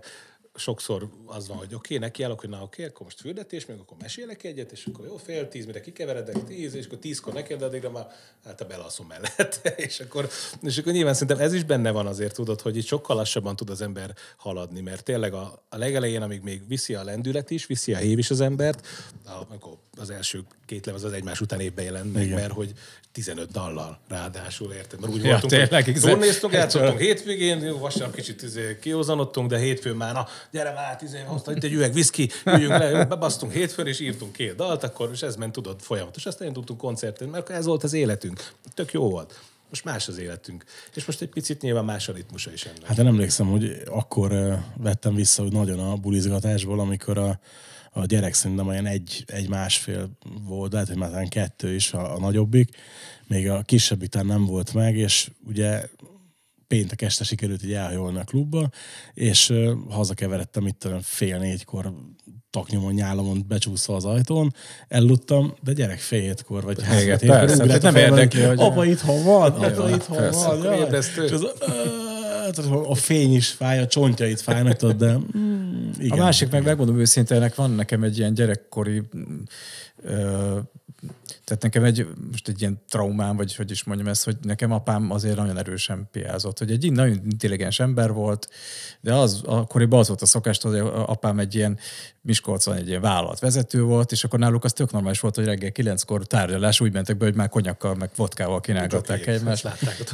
sokszor az van, hogy oké, okay, állok, hogy na oké, okay, akkor most fürdetés, meg akkor mesélek egyet, és akkor jó, fél tíz, mire kikeveredek, tíz, és akkor tízkor nekem, de addigra már hát a belalszom mellett. *laughs* és, akkor, és akkor nyilván szerintem ez is benne van azért, tudod, hogy itt sokkal lassabban tud az ember haladni, mert tényleg a, a legelején, amíg még viszi a lendület is, viszi a hév is az embert, akkor az első két lemez az egymás után évben jelent meg, mert hogy 15 dallal ráadásul, érted? Mert úgy ja, voltunk, tényleg, hogy turnéztunk, játszottunk hétvégén, vasárnap kicsit izé, kiózanodtunk, de hétfőn már, na, gyere már, izé, hozta itt egy üveg viszki, üljünk le, bebasztunk hétfőn, és írtunk két dalt, akkor, és ez ment, tudod, folyamatos. Aztán tudtunk koncerten, mert ez volt az életünk. Tök jó volt. Most más az életünk. És most egy picit nyilván más a ritmusa is ennek. Hát én emlékszem, hogy akkor vettem vissza hogy nagyon a bulizgatásból, amikor a, a gyerek szerintem olyan egy, egy másfél volt, lehet, hogy már kettő is a, a nagyobbik, még a kisebb után nem volt meg, és ugye péntek este sikerült így elhajolni a klubba, és hazakeveredtem itt fél négykor taknyomon, nyálamon becsúszva az ajtón, elludtam, de gyerek fél hétkor, vagy hát persze, persze, nem érdekli, hogy... Apa itthon van, apa itthon van. Jaj, és az, a fény is fáj, a csontjait fájnak, tudod, de mm, igen. A másik meg megmondom őszintén, van nekem egy ilyen gyerekkori tehát nekem egy, most egy ilyen traumám, vagy hogy is mondjam ezt, hogy nekem apám azért nagyon erősen piázott, hogy egy nagyon intelligens ember volt, de az, akkoriban az volt a szokás, hogy apám egy ilyen Miskolcon egy ilyen vállalatvezető volt, és akkor náluk az tök normális volt, hogy reggel kilenckor tárgyalás úgy mentek be, hogy már konyakkal, meg vodkával kínálgatták egymást.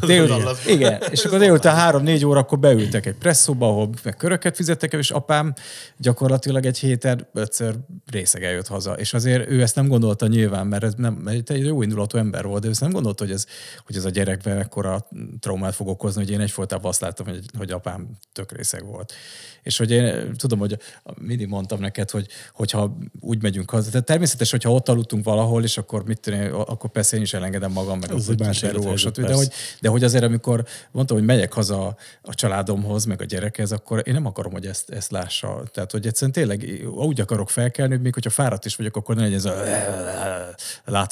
Délután, igen, és akkor délután három-négy óra akkor beültek egy presszóba, ahol meg köröket fizettek, és apám gyakorlatilag egy héten ötször részegen jött haza. És azért ő ezt nem gondolta nyilván, mert ez nem, egy jó indulatú ember volt, de ezt nem gondolta, hogy ez, hogy ez a gyerekben ekkora traumát fog okozni, hogy én egyfolytában azt láttam, hogy, hogy apám tök részeg volt. És hogy én tudom, hogy mindig mondtam neked, hogy, hogyha úgy megyünk haza. Tehát természetes, hogyha ott aludtunk valahol, és akkor mit tudom, akkor persze én is elengedem magam, meg az, más de hogy, de hogy azért, amikor mondtam, hogy megyek haza a családomhoz, meg a gyerekhez, akkor én nem akarom, hogy ezt, ezt lássa. Tehát, hogy egyszerűen tényleg úgy akarok felkelni, hogy még hogyha fáradt is vagyok, akkor ne legyen ez a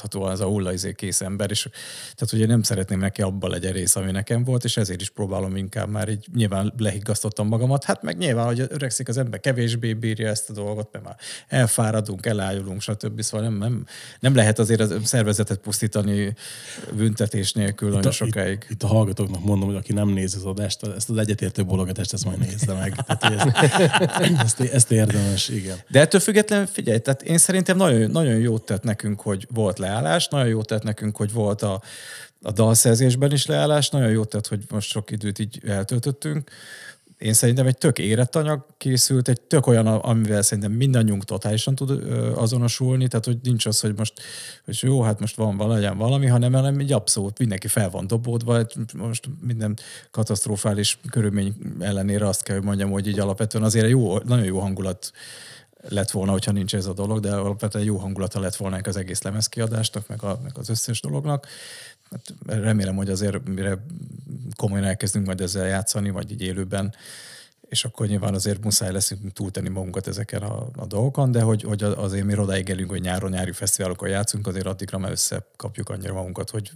láthatóan ez a hullaizé kész ember, és tehát ugye nem szeretném neki abban legyen rész, ami nekem volt, és ezért is próbálom inkább már így nyilván lehiggasztottam magamat. Hát meg nyilván, hogy öregszik az ember, kevésbé bírja ezt a dolgot, mert már elfáradunk, elájulunk, stb. Szóval nem, nem, nem lehet azért a szervezetet pusztítani büntetés nélkül itt nagyon a, sokáig. Itt, itt, a hallgatóknak mondom, hogy aki nem nézi az adást, ezt az egyetértő bologatást, ezt majd nézze meg. *laughs* Tehát, ezt, ezt, ezt, érdemes, igen. De ettől függetlenül figyelj, tehát én szerintem nagyon, nagyon jót tett nekünk, hogy volt leállás, nagyon jót tett nekünk, hogy volt a, a dalszerzésben is leállás, nagyon jót tett, hogy most sok időt így eltöltöttünk. Én szerintem egy tök érett anyag készült, egy tök olyan, amivel szerintem mindannyiunk totálisan tud azonosulni, tehát hogy nincs az, hogy most, hogy jó, hát most van valami, valami, hanem, hanem egy abszolút mindenki fel van dobódva, most minden katasztrofális körülmény ellenére azt kell, hogy mondjam, hogy így alapvetően azért jó, nagyon jó hangulat lett volna, hogyha nincs ez a dolog, de alapvetően jó hangulata lett volna az egész lemezkiadásnak, meg, a, meg az összes dolognak. Hát remélem, hogy azért mire komolyan elkezdünk majd ezzel játszani, vagy így élőben, és akkor nyilván azért muszáj lesz túltenni magunkat ezeken a, a dolgokon, de hogy, hogy azért mi odáig elünk, hogy nyáron nyári fesztiválokon játszunk, azért addigra már összekapjuk annyira magunkat, hogy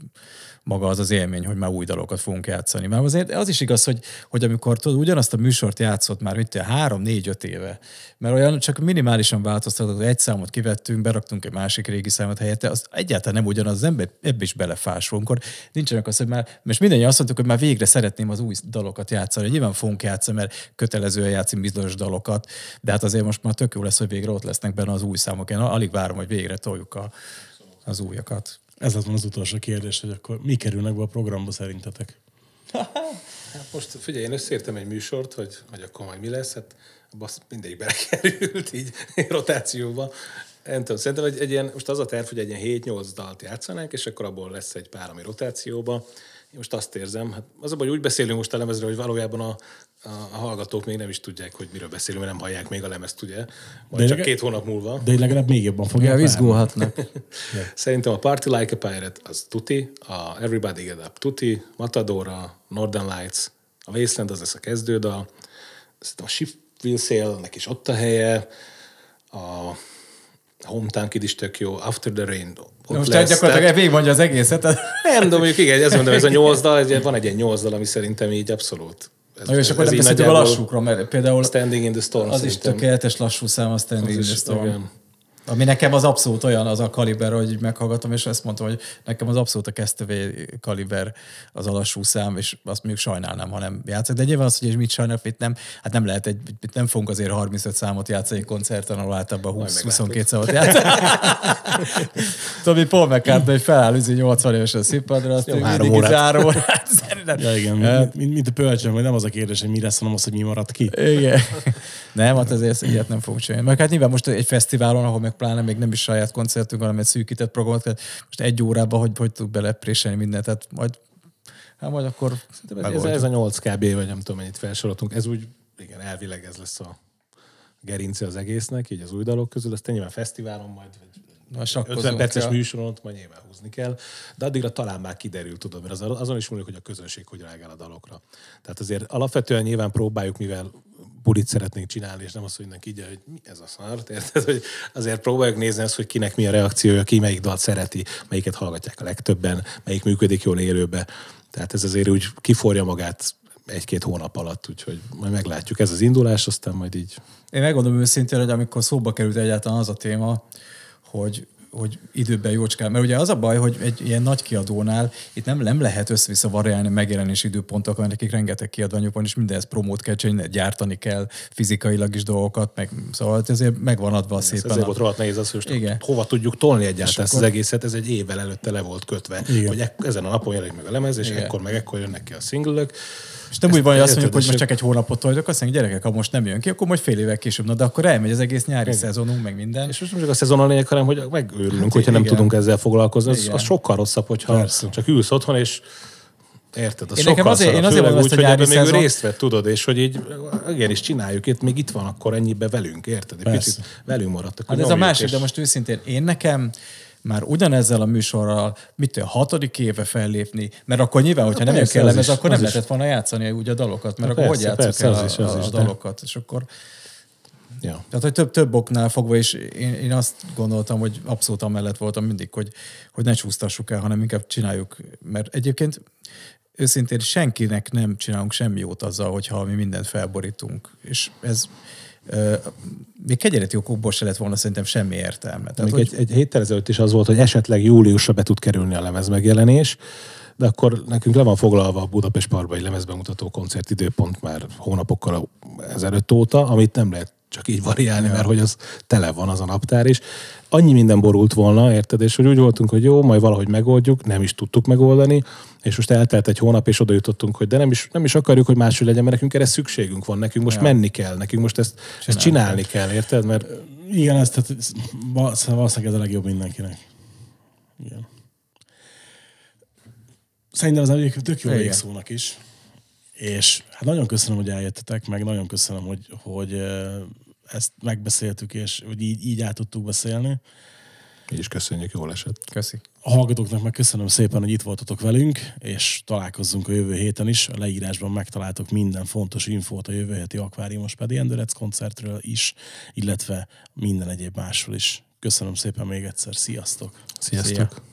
maga az az élmény, hogy már új dalokat fogunk játszani. Mert azért az is igaz, hogy, hogy amikor tudod, ugyanazt a műsort játszott már mint három, négy, öt éve, mert olyan csak minimálisan változtatott, egy számot kivettünk, beraktunk egy másik régi számot helyette, az egyáltalán nem ugyanaz, az ember ebbe is belefásul. Amikor nincsenek az, hogy már, most mindenki azt mondtuk, hogy már végre szeretném az új dalokat játszani. Nyilván fogunk játszani, mert kötelezően játszani bizonyos dalokat, de hát azért most már tök jó lesz, hogy végre ott lesznek benne az új számok. Én alig várom, hogy végre toljuk a, az újakat. Ez volna az utolsó kérdés, hogy akkor mi kerülnek be a programba szerintetek? *laughs* Hát most figyelj, én összeértem egy műsort, hogy, hogy akkor majd mi lesz, hát basz, mindegy belekerült így *laughs* rotációba. Nem tudom, szerintem egy, egy ilyen, most az a terv, hogy egy ilyen 7-8 dalt játszanánk, és akkor abból lesz egy pár, ami rotációba. Én most azt érzem, hát az a baj, hogy úgy beszélünk most a hogy valójában a, a, hallgatók még nem is tudják, hogy miről beszélünk, mert nem hallják még a lemezt, ugye? Majd De csak leg- két hónap múlva. De legalább még jobban fogják Ja, izgulhatnak. *laughs* Szerintem a Party Like a Pirate az tuti, a Everybody Get Up tuti, Matador, a Northern Lights, a Wasteland az lesz a kezdődal, szerintem a Ship Will Sail-nek is ott a helye, a Hometown Kid is tök jó, After the Rain ott Most lesz, gyakorlatilag tehát- végigmondja az egészet. Nem, de mondjuk igen, ez mondom, ez a nyolc dal, egy- *laughs* van egy ilyen nyolc dal, ami szerintem így abszolút. Ez, jó, és akkor nem így beszéltünk a lassúkról, mert például Standing in the Storm az is szerintem. tökéletes lassú szám, a Standing in Az the is, Storm. igen. Ami nekem az abszolút olyan, az a kaliber, hogy meghallgatom, és ezt mondtam, hogy nekem az abszolút a Castaway kaliber az a lassú szám, és azt mondjuk sajnálnám, ha nem játszok. De nyilván az, hogy és mit sajnálok, itt nem, hát nem lehet egy, itt nem fogunk azért 35 számot játszani koncerten, ahol általában 20-22 számot játszani. *laughs* Hogy Paul McCartney, hogy feláll üzi 80 évesen a színpadra, azt Jó, három mindig záró órát. Szerintem. Ja, igen, mint, mint, mint a pölcsön, hogy nem az a kérdés, hogy mi lesz, hanem az, hogy mi maradt ki. Igen. Nem, hát azért ilyet nem fogunk csinálni. Meg hát nyilván most egy fesztiválon, ahol meg pláne még nem is saját koncertünk, hanem egy szűkített programot, most egy órában, hogy, hogy tudunk belepréselni mindent, tehát majd, hát majd akkor Ez, ez, a 8 kb, vagy nem tudom mennyit felsoroltunk, ez úgy, igen, elvileg ez lesz a gerince az egésznek, így az új dalok közül, aztán nyilván fesztiválon majd, vagy Na, sakkozunk 50 perces kell. műsoron ott majd nyilván húzni kell, de addigra talán már kiderül, tudod, mert az, azon is múlik, hogy a közönség hogy reagál a dalokra. Tehát azért alapvetően nyilván próbáljuk, mivel bulit szeretnénk csinálni, és nem az, hogy mindenki így, hogy mi ez a szar, érted? Hogy azért próbáljuk nézni azt, hogy kinek mi a reakciója, ki melyik dalt szereti, melyiket hallgatják a legtöbben, melyik működik jól élőbe. Tehát ez azért úgy kiforja magát egy-két hónap alatt, úgyhogy majd meglátjuk. Ez az indulás, aztán majd így Én megmondom őszintén, hogy amikor szóba került egyáltalán az a téma, hogy hogy időben jócskál. Mert ugye az a baj, hogy egy ilyen nagy kiadónál itt nem, nem lehet össze-vissza variálni megjelenés időpontok, mert nekik rengeteg kiadványuk van, és mindenhez promót kell csinálni, gyártani kell fizikailag is dolgokat, meg, szóval ezért megvan adva szépen. ezért a- volt rohadt nehéz az, hogy Igen. hova tudjuk tolni egyáltalán ezt akkor- az egészet, ez egy évvel előtte le volt kötve, Igen. hogy ek- ezen a napon jelenik meg a lemez, és Igen. ekkor meg ekkor jönnek ki a singlök. És nem úgy van, hogy azt mondjuk, hogy és most csak egy hónapot toljuk, azt mondjuk, gyerekek, ha most nem jön ki, akkor majd fél évvel később. Na, de akkor elmegy az egész nyári szezonunk, meg minden. És most nem csak a szezon a lényeg, hanem hogy megőrülünk, hát hogyha nem igen. tudunk ezzel foglalkozni. Az, Igen. az sokkal rosszabb, hogyha Persze. csak ülsz otthon, és Érted? Az Én sokkal azért- szarabb, én azért főleg úgy, hogy ebben még ő részt vett, tudod, és hogy így igenis csináljuk, itt még itt van, akkor ennyibe velünk, érted? Egy picit velünk maradtak. Hát ez a másik, de most őszintén én nekem már ugyanezzel a műsorral, mit tudom, hatodik éve fellépni, mert akkor nyilván, hogyha nem jön is, akkor nem is. lehetett volna játszani úgy a dalokat, mert Na akkor hogy persze, játszuk persze, el az is, a, az a, is, a dalokat, és akkor Ja. tehát, hogy több, több oknál fogva, és én, én azt gondoltam, hogy abszolút amellett voltam mindig, hogy, hogy ne csúsztassuk el, hanem inkább csináljuk. Mert egyébként őszintén senkinek nem csinálunk semmi jót azzal, hogyha mi mindent felborítunk. És ez még kegyeleti okokból se lett volna szerintem semmi értelme. Tehát, Még hogy, egy, egy héttel ezelőtt is az volt, hogy esetleg júliusra be tud kerülni a lemez megjelenés, de akkor nekünk le van foglalva a Budapest Parkbai lemezbemutató koncert időpont már hónapokkal ezelőtt óta, amit nem lehet csak így variálni, mert hogy az tele van az a naptár is. Annyi minden borult volna, érted? És hogy úgy voltunk, hogy jó, majd valahogy megoldjuk, nem is tudtuk megoldani, és most eltelt egy hónap, és oda jutottunk, hogy de nem is, nem is akarjuk, hogy máshogy legyen, mert nekünk erre szükségünk van, nekünk most ja. menni kell, nekünk most ezt csinálni, ezt csinálni kell, érted? Mert Igen, ez, tehát, ez, val- valószínűleg ez a legjobb mindenkinek. Igen. Szerintem ez egyébként tök jó végszónak is. És hát nagyon köszönöm, hogy eljöttetek, meg nagyon köszönöm, hogy, hogy ezt megbeszéltük, és hogy így, így át tudtuk beszélni. így is köszönjük, jól esett. köszi. A hallgatóknak meg köszönöm szépen, hogy itt voltatok velünk, és találkozzunk a jövő héten is. A leírásban megtaláltok minden fontos infót a jövő heti Akváriumos Pedi Endurec koncertről is, illetve minden egyéb másról is. Köszönöm szépen még egyszer, sziasztok! Sziasztok! Szia.